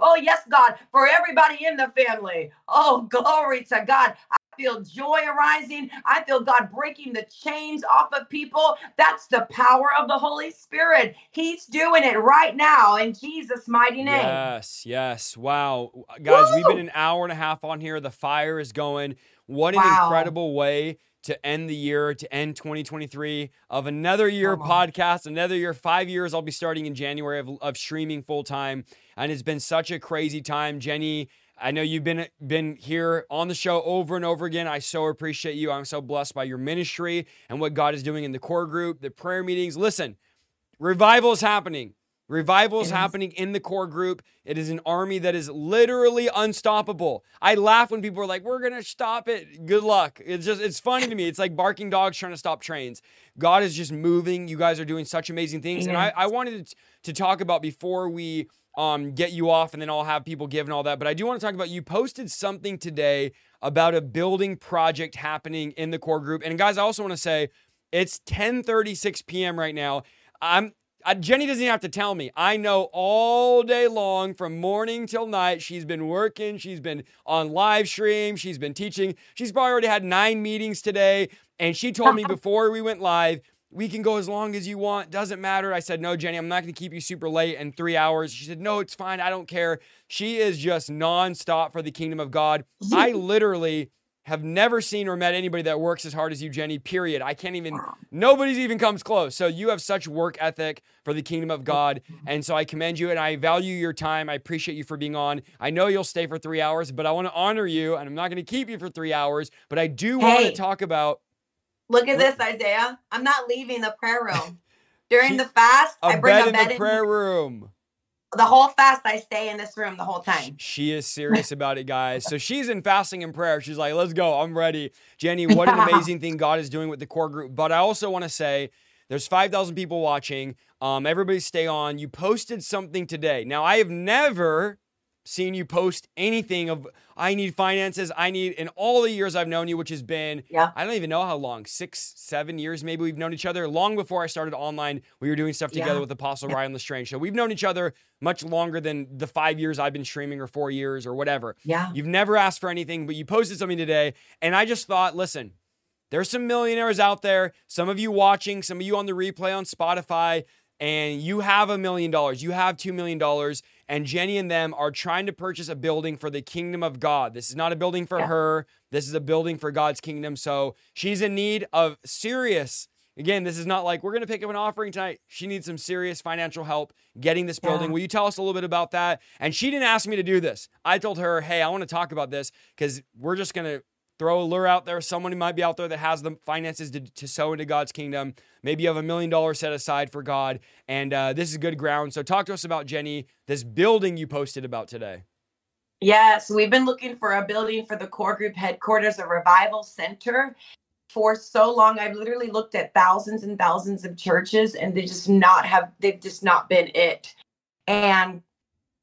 oh, yes, God, for everybody in the family. Oh, glory to God. I feel joy arising. I feel God breaking the chains off of people. That's the power of the Holy Spirit. He's doing it right now in Jesus' mighty name. Yes, yes. Wow. Guys, Woo! we've been an hour and a half on here. The fire is going. What an wow. incredible way to end the year, to end 2023 of another year podcast, another year, five years. I'll be starting in January of, of streaming full time. And it's been such a crazy time. Jenny, I know you've been been here on the show over and over again. I so appreciate you. I'm so blessed by your ministry and what God is doing in the core group, the prayer meetings. Listen, revival is happening. Revival is happening in the core group. It is an army that is literally unstoppable. I laugh when people are like, "We're gonna stop it." Good luck. It's just it's funny to me. It's like barking dogs trying to stop trains. God is just moving. You guys are doing such amazing things, and I, I wanted to talk about before we um, get you off, and then I'll have people give and all that. But I do want to talk about you posted something today about a building project happening in the core group. And guys, I also want to say it's 10:36 p.m. right now. I'm uh, Jenny doesn't even have to tell me. I know all day long from morning till night. She's been working. She's been on live stream. She's been teaching. She's probably already had nine meetings today. And she told me before we went live, we can go as long as you want. Doesn't matter. I said, no, Jenny, I'm not going to keep you super late in three hours. She said, no, it's fine. I don't care. She is just nonstop for the kingdom of God. I literally have never seen or met anybody that works as hard as you, Jenny, period. I can't even, nobody's even comes close. So you have such work ethic for the kingdom of God. Mm-hmm. And so I commend you and I value your time. I appreciate you for being on. I know you'll stay for three hours, but I want to honor you and I'm not going to keep you for three hours, but I do hey, want to talk about. Look at this, Isaiah. I'm not leaving the prayer room. During the fast, I bring bed a bed in the prayer in- room the whole fast I stay in this room the whole time. She is serious about it, guys. So she's in fasting and prayer. She's like, let's go. I'm ready. Jenny, what an amazing thing God is doing with the core group. But I also want to say there's 5,000 people watching. Um, everybody stay on. You posted something today. Now, I have never seen you post anything of I need finances. I need in all the years I've known you, which has been yeah. I don't even know how long, six, seven years maybe we've known each other. Long before I started online, we were doing stuff together yeah. with Apostle yeah. Ryan Lestrange. So we've known each other much longer than the five years I've been streaming or four years or whatever. Yeah. You've never asked for anything, but you posted something today. And I just thought, listen, there's some millionaires out there, some of you watching, some of you on the replay on Spotify, and you have a million dollars, you have two million dollars and Jenny and them are trying to purchase a building for the kingdom of God. This is not a building for yeah. her. This is a building for God's kingdom. So she's in need of serious. Again, this is not like we're going to pick up an offering tonight. She needs some serious financial help getting this building. Yeah. Will you tell us a little bit about that? And she didn't ask me to do this. I told her, hey, I want to talk about this because we're just going to throw a lure out there. Someone might be out there that has the finances to, to sow into God's kingdom. Maybe you have a million dollars set aside for God, and uh, this is good ground. So, talk to us about Jenny, this building you posted about today. Yes, we've been looking for a building for the core group headquarters, a revival center. For so long, I've literally looked at thousands and thousands of churches, and they just not have, they've just not been it. And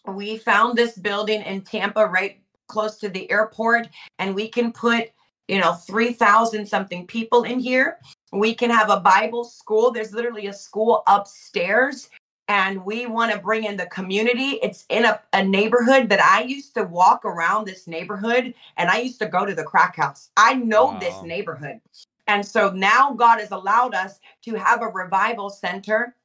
we found this building in Tampa, right close to the airport and we can put you know 3000 something people in here. We can have a bible school. There's literally a school upstairs and we want to bring in the community. It's in a, a neighborhood that i used to walk around this neighborhood and i used to go to the crack house. I know wow. this neighborhood. And so now god has allowed us to have a revival center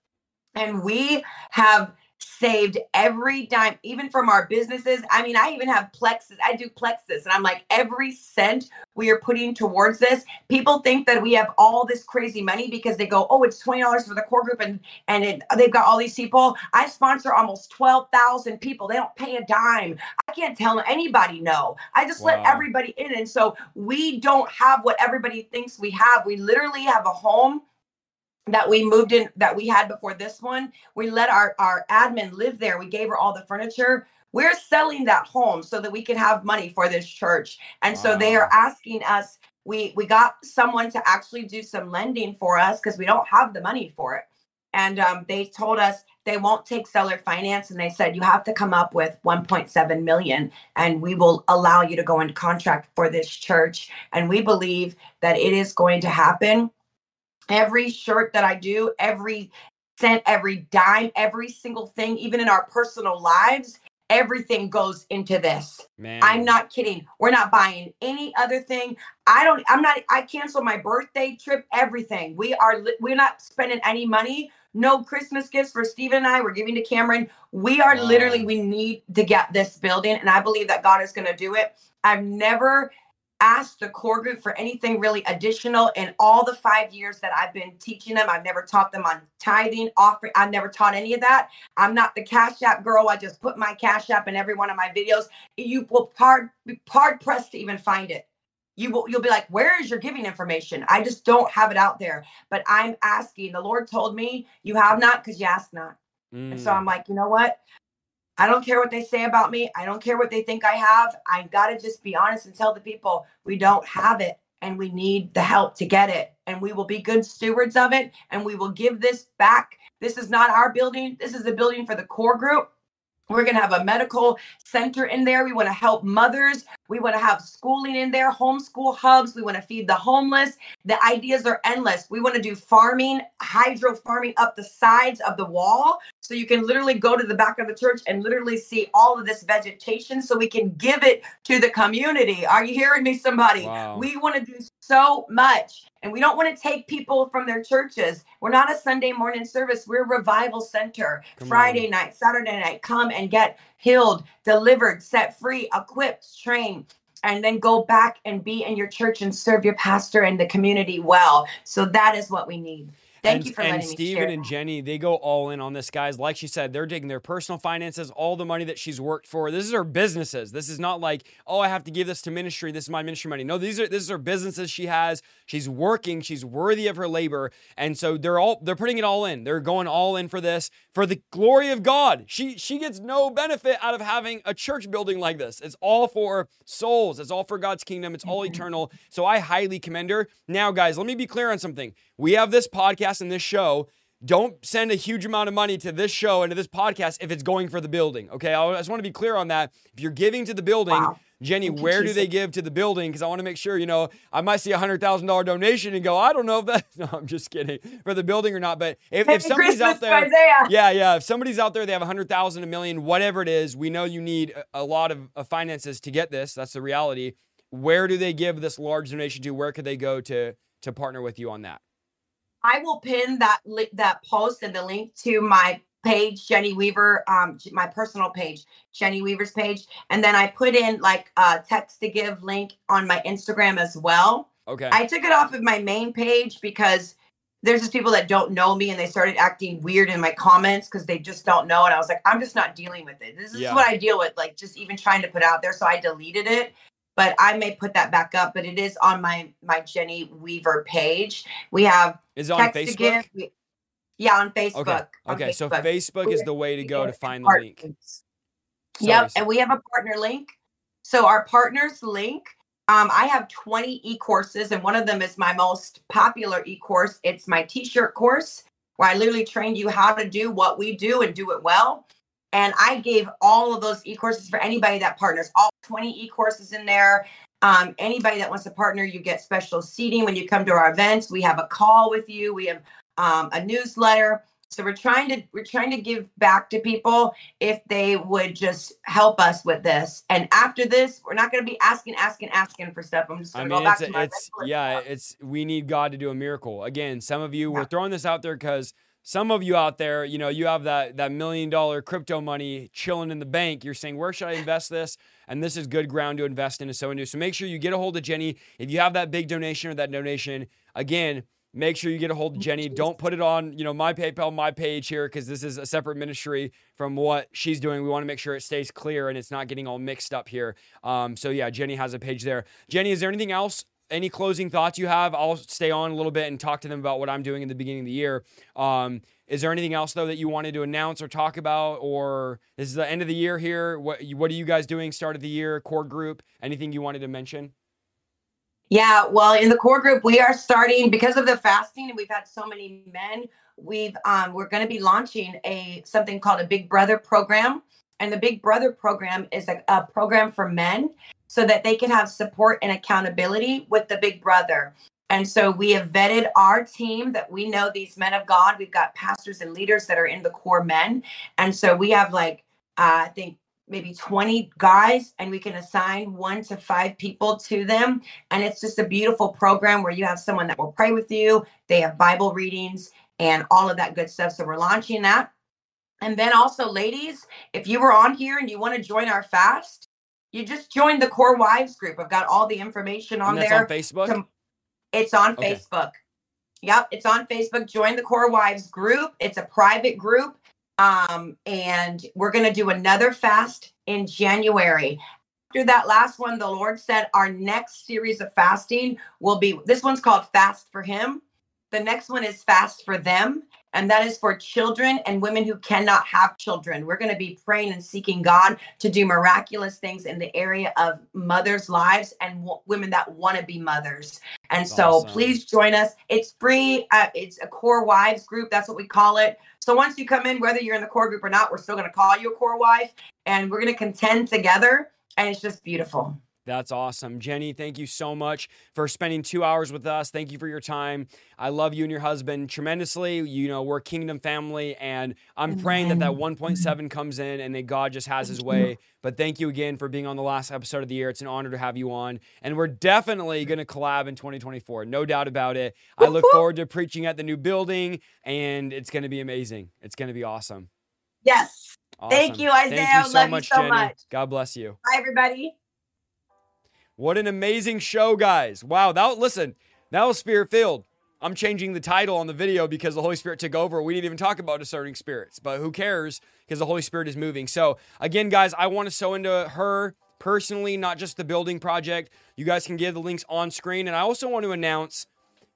and we have saved every dime, even from our businesses. I mean, I even have plexus. I do plexus, and I'm like, every cent we are putting towards this. People think that we have all this crazy money because they go, oh, it's twenty dollars for the core group, and and it, they've got all these people. I sponsor almost twelve thousand people. They don't pay a dime. I can't tell anybody no. I just wow. let everybody in, and so we don't have what everybody thinks we have. We literally have a home that we moved in that we had before this one we let our our admin live there. We gave her all the furniture. We're selling that home so that we can have money for this church. And wow. so they are asking us we we got someone to actually do some lending for us because we don't have the money for it. And um, they told us they won't take seller finance and they said you have to come up with 1.7 million and we will allow you to go into contract for this church. And we believe that it is going to happen every shirt that I do, every cent, every dime, every single thing, even in our personal lives, everything goes into this. Man. I'm not kidding. We're not buying any other thing. I don't I'm not I cancel my birthday trip, everything. We are we're not spending any money. No Christmas gifts for Steven and I. We're giving to Cameron. We are wow. literally we need to get this building and I believe that God is going to do it. I've never asked the core group for anything really additional in all the five years that I've been teaching them. I've never taught them on tithing, offering. I've never taught any of that. I'm not the cash app girl. I just put my cash app in every one of my videos. You will hard hard pressed to even find it. You will you'll be like, where is your giving information? I just don't have it out there. But I'm asking. The Lord told me you have not because you ask not. Mm. And so I'm mm. like, you know what? I don't care what they say about me. I don't care what they think I have. I got to just be honest and tell the people we don't have it and we need the help to get it. And we will be good stewards of it and we will give this back. This is not our building. This is the building for the core group. We're going to have a medical center in there. We want to help mothers. We want to have schooling in there, homeschool hubs. We want to feed the homeless. The ideas are endless. We want to do farming, hydro farming up the sides of the wall. So you can literally go to the back of the church and literally see all of this vegetation so we can give it to the community. Are you hearing me, somebody? Wow. We want to do so much. And we don't want to take people from their churches. We're not a Sunday morning service. We're a revival center. Come Friday on. night, Saturday night, come and get healed, delivered, set free, equipped, trained. and then go back and be in your church and serve your pastor and the community well. So that is what we need. Thank and, you for and letting share. and Jenny, they go all in on this, guys. Like she said, they're taking their personal finances, all the money that she's worked for. This is her businesses. This is not like, oh, I have to give this to ministry. This is my ministry money. No, these are this is her businesses she has. She's working. She's worthy of her labor, and so they're all they're putting it all in. They're going all in for this for the glory of God. She she gets no benefit out of having a church building like this. It's all for souls. It's all for God's kingdom. It's all mm-hmm. eternal. So I highly commend her. Now, guys, let me be clear on something. We have this podcast and this show don't send a huge amount of money to this show and to this podcast if it's going for the building. Okay. I just want to be clear on that. If you're giving to the building, wow. Jenny, Thank where do they give to the building? Because I want to make sure, you know, I might see a hundred thousand dollar donation and go, I don't know if that. No, I'm just kidding for the building or not. But if, if somebody's Christmas out there, yeah, yeah, if somebody's out there, they have a hundred thousand, a million, whatever it is. We know you need a, a lot of, of finances to get this. That's the reality. Where do they give this large donation to? Where could they go to to partner with you on that? I will pin that li- that post and the link to my page, Jenny Weaver, um, my personal page, Jenny Weaver's page, and then I put in like a text to give link on my Instagram as well. Okay. I took it off of my main page because there's just people that don't know me and they started acting weird in my comments because they just don't know. And I was like, I'm just not dealing with it. This is yeah. what I deal with, like just even trying to put out there. So I deleted it but I may put that back up. But it is on my my Jenny Weaver page. We have is on Facebook. We, yeah, on Facebook. Okay, on okay. Facebook. So Facebook is the way to go to find the link. Sorry, yep, and we have a partner link. So our partners link. Um, I have 20 e-courses, and one of them is my most popular e-course. It's my t-shirt course, where I literally train you how to do what we do and do it well. And I gave all of those e-courses for anybody that partners, all 20 e-courses in there. Um, anybody that wants to partner, you get special seating when you come to our events. We have a call with you. We have um, a newsletter. So we're trying to we're trying to give back to people if they would just help us with this. And after this, we're not going to be asking, asking, asking for stuff. I'm just going mean, go back to my. It's yeah, stuff. it's we need God to do a miracle. Again, some of you yeah. we're throwing this out there because some of you out there, you know, you have that that million dollar crypto money chilling in the bank. You're saying, where should I invest this? And this is good ground to invest in, so into. So make sure you get a hold of Jenny. If you have that big donation or that donation, again, make sure you get a hold of Jenny. Don't put it on, you know, my PayPal, my page here, because this is a separate ministry from what she's doing. We want to make sure it stays clear and it's not getting all mixed up here. Um, so yeah, Jenny has a page there. Jenny, is there anything else any closing thoughts you have? I'll stay on a little bit and talk to them about what I'm doing in the beginning of the year. Um, is there anything else though that you wanted to announce or talk about, or this is the end of the year here? What what are you guys doing? Start of the year, core group. Anything you wanted to mention? Yeah, well, in the core group, we are starting because of the fasting, and we've had so many men. We've um, we're going to be launching a something called a Big Brother program, and the Big Brother program is a, a program for men so that they can have support and accountability with the big brother. And so we have vetted our team that we know these men of God. We've got pastors and leaders that are in the core men. And so we have like, uh, I think maybe 20 guys, and we can assign one to five people to them. And it's just a beautiful program where you have someone that will pray with you. They have Bible readings and all of that good stuff. So we're launching that. And then also, ladies, if you were on here and you want to join our fast, you just join the Core Wives group. I've got all the information on there. It's on Facebook. It's on okay. Facebook. Yep, it's on Facebook. Join the Core Wives group. It's a private group. Um, and we're going to do another fast in January. After that last one, the Lord said our next series of fasting will be this one's called Fast for Him. The next one is Fast for Them and that is for children and women who cannot have children. We're going to be praying and seeking God to do miraculous things in the area of mothers' lives and w- women that want to be mothers. And That's so awesome. please join us. It's free. Uh, it's a core wives group. That's what we call it. So once you come in, whether you're in the core group or not, we're still going to call you a core wife and we're going to contend together. And it's just beautiful. That's awesome. Jenny, thank you so much for spending two hours with us. Thank you for your time. I love you and your husband tremendously. You know, we're kingdom family, and I'm praying that that 1.7 comes in and that God just has his way. But thank you again for being on the last episode of the year. It's an honor to have you on. And we're definitely going to collab in 2024. No doubt about it. I look forward to preaching at the new building, and it's going to be amazing. It's going to be awesome. Yes. Awesome. Thank you, Isaiah. Thank you so love much, you so Jenny. much. God bless you. Bye, everybody. What an amazing show, guys. Wow, that listen, that was spirit filled. I'm changing the title on the video because the Holy Spirit took over. We didn't even talk about discerning spirits, but who cares because the Holy Spirit is moving. So, again, guys, I want to sow into her personally, not just the building project. You guys can give the links on screen. And I also want to announce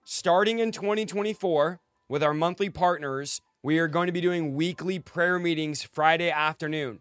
starting in 2024 with our monthly partners, we are going to be doing weekly prayer meetings Friday afternoon.